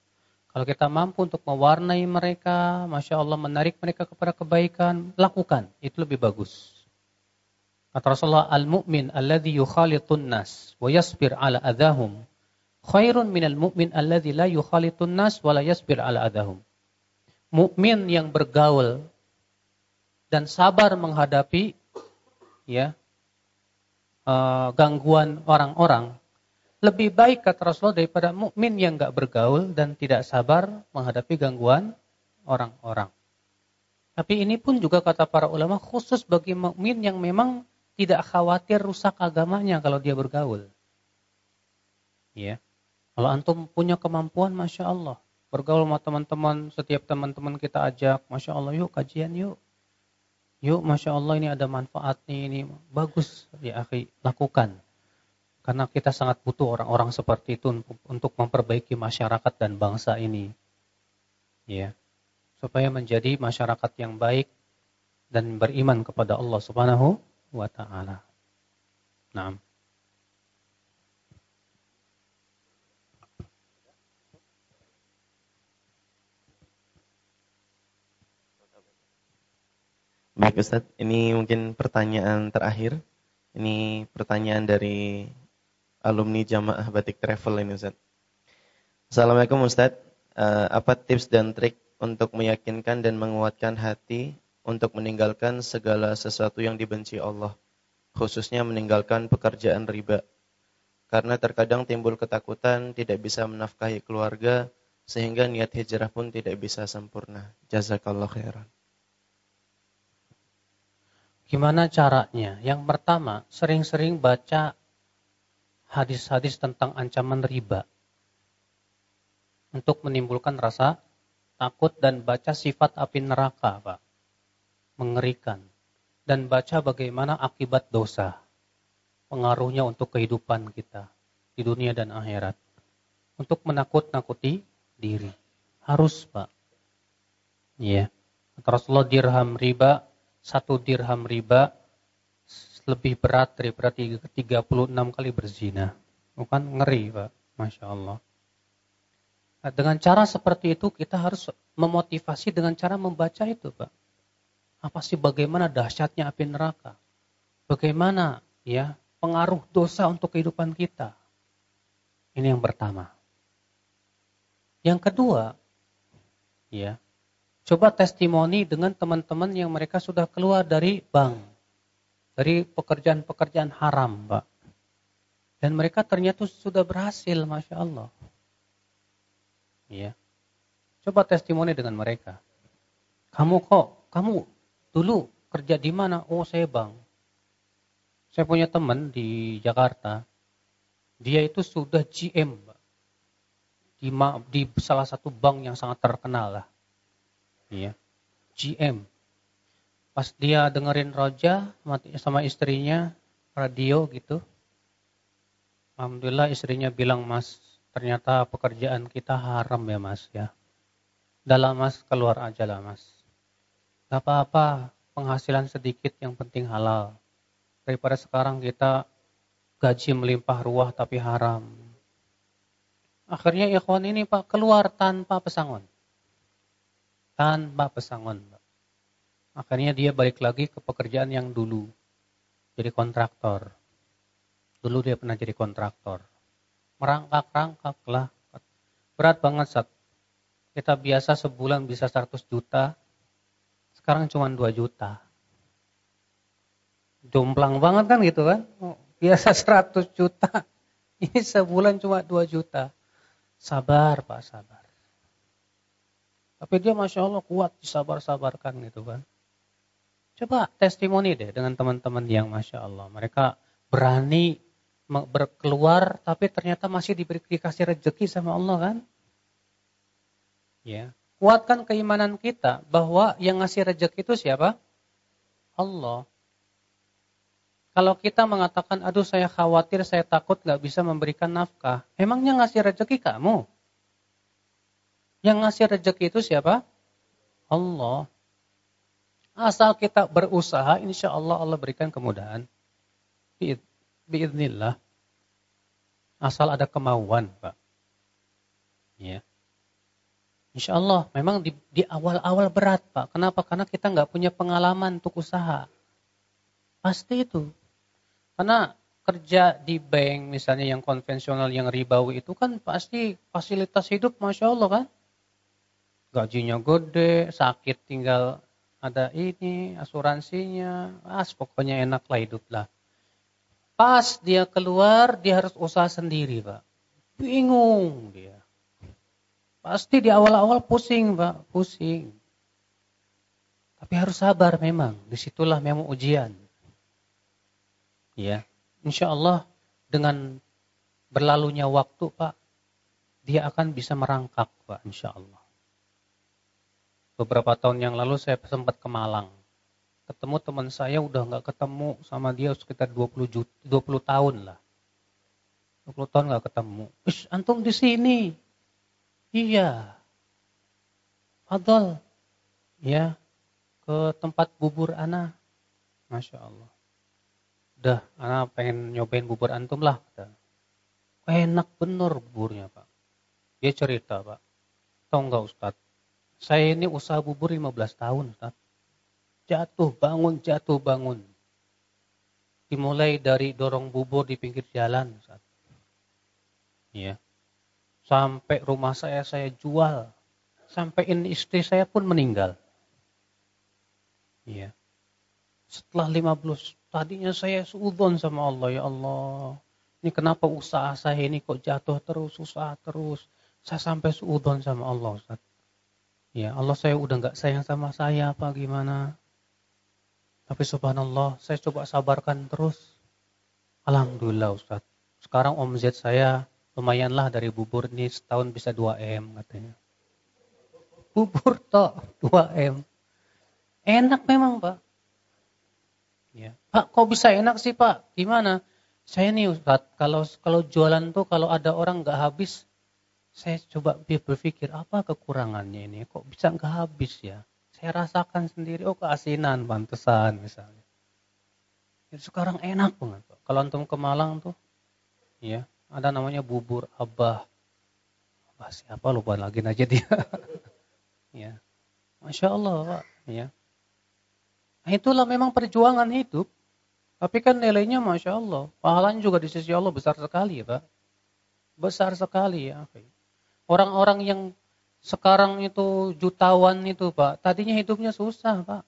Kalau kita mampu untuk mewarnai mereka, Masya Allah menarik mereka kepada kebaikan, lakukan. Itu lebih bagus. Kata Rasulullah, Al-mu'min alladhi yukhalitun nas wa yasbir ala adahum khairun minal mu'min alladzi la yukhalitun nas wa la yasbir ala adahum. Mukmin yang bergaul dan sabar menghadapi ya uh, gangguan orang-orang lebih baik kata Rasulullah daripada mukmin yang enggak bergaul dan tidak sabar menghadapi gangguan orang-orang. Tapi ini pun juga kata para ulama khusus bagi mukmin yang memang tidak khawatir rusak agamanya kalau dia bergaul. Ya. Kalau antum punya kemampuan, Masya Allah. Bergaul sama teman-teman, setiap teman-teman kita ajak, Masya Allah, yuk kajian yuk. Yuk, Masya Allah ini ada manfaatnya, ini bagus ya akhi, lakukan. Karena kita sangat butuh orang-orang seperti itu untuk memperbaiki masyarakat dan bangsa ini. Ya. Supaya menjadi masyarakat yang baik dan beriman kepada Allah Subhanahu wa taala. Naam. Baik Ustaz, ini mungkin pertanyaan terakhir. Ini pertanyaan dari alumni Jamaah Batik Travel ini Ustaz. Assalamualaikum Ustaz, uh, apa tips dan trik untuk meyakinkan dan menguatkan hati untuk meninggalkan segala sesuatu yang dibenci Allah, khususnya meninggalkan pekerjaan riba. Karena terkadang timbul ketakutan tidak bisa menafkahi keluarga, sehingga niat hijrah pun tidak bisa sempurna. Jazakallah khairan. Gimana caranya? Yang pertama, sering-sering baca hadis-hadis tentang ancaman riba. Untuk menimbulkan rasa takut dan baca sifat api neraka, Pak. Mengerikan. Dan baca bagaimana akibat dosa. Pengaruhnya untuk kehidupan kita di dunia dan akhirat. Untuk menakut-nakuti diri. Harus, Pak. Iya. Yeah. Rasulullah dirham riba satu dirham riba lebih berat daripada 36 kali berzina. Bukan ngeri, Pak. Masya Allah. Nah, dengan cara seperti itu kita harus memotivasi dengan cara membaca itu, Pak. Apa sih bagaimana dahsyatnya api neraka? Bagaimana ya pengaruh dosa untuk kehidupan kita? Ini yang pertama. Yang kedua, ya, Coba testimoni dengan teman-teman yang mereka sudah keluar dari bank. Dari pekerjaan-pekerjaan haram, Pak. Dan mereka ternyata sudah berhasil, Masya Allah. Ya. Coba testimoni dengan mereka. Kamu kok, kamu dulu kerja di mana? Oh, saya bank. Saya punya teman di Jakarta. Dia itu sudah GM. Di, di salah satu bank yang sangat terkenal lah ya, GM. Pas dia dengerin Roja sama istrinya radio gitu. Alhamdulillah istrinya bilang, "Mas, ternyata pekerjaan kita haram ya, Mas ya." Dalam Mas keluar aja lah, Mas. Gak apa-apa, penghasilan sedikit yang penting halal. Daripada sekarang kita gaji melimpah ruah tapi haram. Akhirnya ikhwan ini Pak keluar tanpa pesangon tanpa pesangon. Akhirnya dia balik lagi ke pekerjaan yang dulu. Jadi kontraktor. Dulu dia pernah jadi kontraktor. Merangkak-rangkak lah. Berat banget saat kita biasa sebulan bisa 100 juta. Sekarang cuma 2 juta. Jomplang banget kan gitu kan. Biasa 100 juta. *laughs* Ini sebulan cuma 2 juta. Sabar Pak, sabar. Tapi dia Masya Allah kuat disabar-sabarkan gitu kan. Coba testimoni deh dengan teman-teman yang Masya Allah. Mereka berani berkeluar tapi ternyata masih diberi dikasih rezeki sama Allah kan. Ya. Kuatkan keimanan kita bahwa yang ngasih rezeki itu siapa? Allah. Kalau kita mengatakan, aduh saya khawatir, saya takut gak bisa memberikan nafkah. Emangnya ngasih rezeki kamu? Yang ngasih rezeki itu siapa? Allah. Asal kita berusaha, insya Allah Allah berikan kemudahan. Biiznillah. Asal ada kemauan, Pak. Ya. Insya Allah, memang di awal-awal berat, Pak. Kenapa? Karena kita nggak punya pengalaman untuk usaha. Pasti itu. Karena kerja di bank misalnya yang konvensional yang ribawi itu kan pasti fasilitas hidup Masya Allah kan. Gajinya gede, sakit tinggal ada ini, asuransinya, as pokoknya enak lah hidup lah. Pas dia keluar, dia harus usaha sendiri Pak. Bingung dia. Pasti di awal-awal pusing Pak, pusing. Tapi harus sabar memang, di situlah memang ujian. Ya. Insya Allah dengan berlalunya waktu Pak dia akan bisa merangkak Pak insya Allah beberapa tahun yang lalu saya sempat ke Malang. Ketemu teman saya udah nggak ketemu sama dia sekitar 20 juta, 20 tahun lah. 20 tahun nggak ketemu. Ish, antum di sini iya Fadol ya ke tempat bubur ana Masya Allah Udah, anak pengen nyobain bubur antum lah. Enak bener buburnya Pak. Dia cerita Pak. Tahu nggak Ustadz? Saya ini usaha bubur 15 tahun Ustadz. Jatuh bangun, jatuh bangun. Dimulai dari dorong bubur di pinggir jalan Ustadz. Ya. Sampai rumah saya saya jual. Sampai ini istri saya pun meninggal. Iya. Setelah 15 Tadinya saya suudon sama Allah, ya Allah. Ini kenapa usaha saya ini kok jatuh terus, usaha terus. Saya sampai suudon sama Allah, Ustaz. Ya, Allah saya udah nggak sayang sama saya apa gimana. Tapi subhanallah, saya coba sabarkan terus. Alhamdulillah Ustaz. Sekarang omzet saya lumayanlah dari bubur ini setahun bisa 2M katanya. Bubur toh 2M. Enak memang Pak. Ya. Pak, kok bisa enak sih Pak? Gimana? Saya nih Ustaz, kalau kalau jualan tuh kalau ada orang nggak habis, saya coba berpikir apa kekurangannya ini? Kok bisa nggak habis ya? Saya rasakan sendiri, oh keasinan, pantesan misalnya. Ya, sekarang enak banget Pak. Kalau antum ke Malang tuh, ya ada namanya bubur abah. Abah siapa lupa lagi aja dia. *laughs* ya, masya Allah Pak. Ya, Nah, itulah memang perjuangan hidup. Tapi kan nilainya Masya Allah. Pahalanya juga di sisi Allah besar sekali ya Pak. Besar sekali ya. Orang-orang yang sekarang itu jutawan itu Pak. Tadinya hidupnya susah Pak.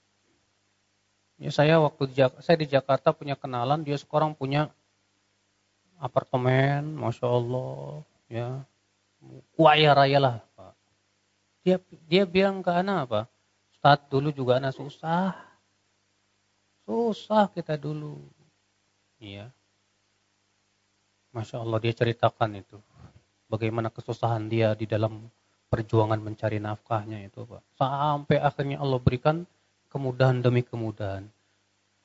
Ya saya waktu di, saya di Jakarta punya kenalan. Dia sekarang punya apartemen. Masya Allah. Ya. Kaya raya lah Pak. Dia, dia bilang ke anak apa? Ustaz dulu juga anak susah Susah kita dulu. Iya. Masya Allah dia ceritakan itu. Bagaimana kesusahan dia di dalam perjuangan mencari nafkahnya itu Pak. Sampai akhirnya Allah berikan kemudahan demi kemudahan.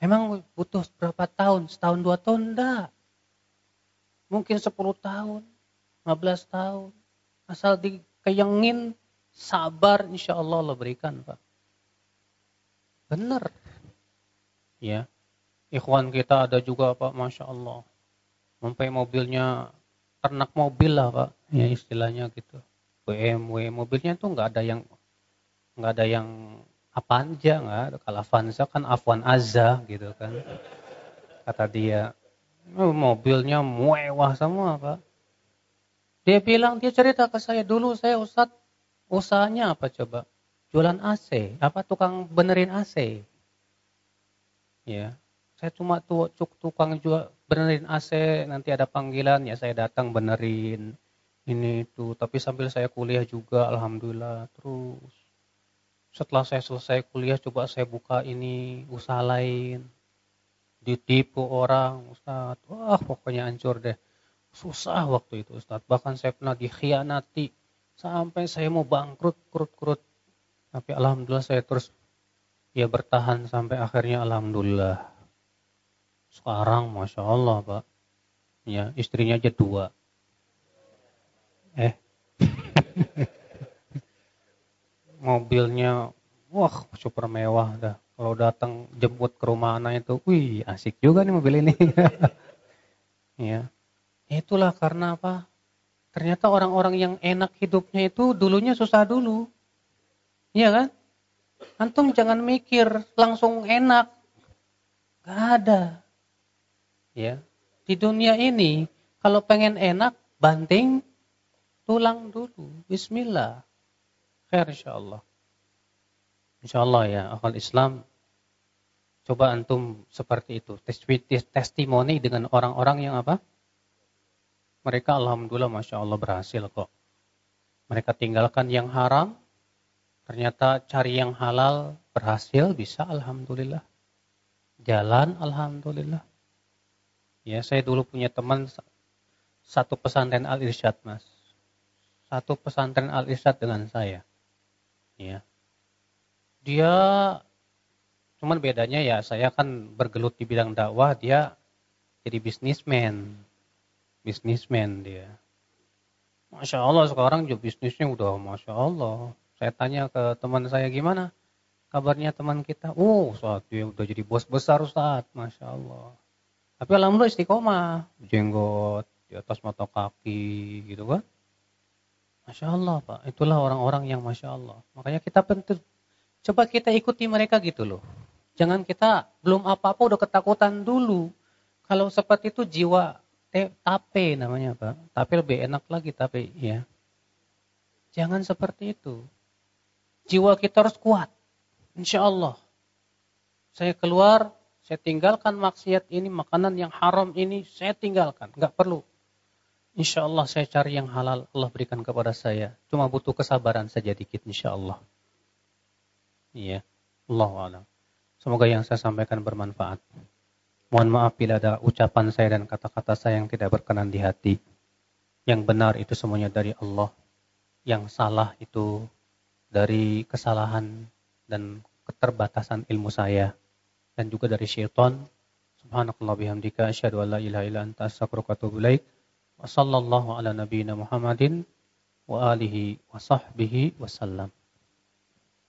Emang butuh berapa tahun? Setahun dua tahun? Enggak. Mungkin sepuluh tahun, 15 tahun. Asal dikeyengin, sabar insya Allah Allah berikan Pak. Benar. Ya. Ikhwan kita ada juga Pak Masya Allah. Sampai mobilnya ternak mobil lah Pak ya istilahnya gitu. BMW mobilnya tuh nggak ada yang nggak ada yang apa aja nggak kalau Avanza kan Afwan Azza gitu kan kata dia oh, mobilnya mewah semua Pak dia bilang dia cerita ke saya dulu saya Ustad usahanya apa coba jualan AC apa tukang benerin AC Ya, saya cuma tuh tukang juga benerin AC, nanti ada panggilan ya saya datang benerin. ini itu. Tapi sambil saya kuliah juga, alhamdulillah. Terus setelah saya selesai kuliah, coba saya buka ini usaha lain. Ditipu orang, Ustaz. Wah, pokoknya hancur deh. Susah waktu itu, Ustaz. Bahkan saya pernah dikhianati. Sampai saya mau bangkrut, krut-krut. Tapi alhamdulillah saya terus ya bertahan sampai akhirnya alhamdulillah. Sekarang Masya Allah Pak. Ya, istrinya aja dua. Eh. *laughs* Mobilnya, wah super mewah dah. Kalau datang jemput ke rumah anak itu, wih asik juga nih mobil ini. *laughs* ya. Itulah karena apa? Ternyata orang-orang yang enak hidupnya itu dulunya susah dulu. Iya kan? Antum jangan mikir langsung enak. Gak ada. Ya. Di dunia ini kalau pengen enak banting tulang dulu. Bismillah. Khair insyaallah. Insyaallah ya akal Islam coba antum seperti itu. Testimoni dengan orang-orang yang apa? Mereka alhamdulillah masya Allah berhasil kok. Mereka tinggalkan yang haram, ternyata cari yang halal berhasil bisa alhamdulillah. Jalan alhamdulillah. Ya saya dulu punya teman satu pesantren Al Irsyad mas. Satu pesantren Al Irsyad dengan saya. Ya. Dia cuman bedanya ya saya kan bergelut di bidang dakwah, dia jadi bisnismen bisnismen dia. Masya Allah sekarang juga bisnisnya udah Masya Allah. Saya tanya ke teman saya gimana kabarnya teman kita. Oh saat dia udah jadi bos besar Ustaz. Masya Allah. Tapi alhamdulillah istiqomah. Jenggot di atas mata kaki gitu kan. Masya Allah Pak. Itulah orang-orang yang Masya Allah. Makanya kita penting. Coba kita ikuti mereka gitu loh. Jangan kita belum apa-apa udah ketakutan dulu. Kalau seperti itu jiwa tape namanya Pak. Tapi lebih enak lagi tapi ya. Jangan seperti itu. Jiwa kita harus kuat. Insya Allah. Saya keluar, saya tinggalkan maksiat ini, makanan yang haram ini, saya tinggalkan. Enggak perlu. Insya Allah saya cari yang halal, Allah berikan kepada saya. Cuma butuh kesabaran saja dikit, insya Allah. Iya. Allah Semoga yang saya sampaikan bermanfaat. Mohon maaf bila ada ucapan saya dan kata-kata saya yang tidak berkenan di hati. Yang benar itu semuanya dari Allah. Yang salah itu dari kesalahan dan keterbatasan ilmu saya. Dan juga dari syaitan. Subhanakallah bihamdika asyhadu an la ilaha illa anta astaghfiruka wa ala Muhammadin wa alihi wa sahbihi wasallam.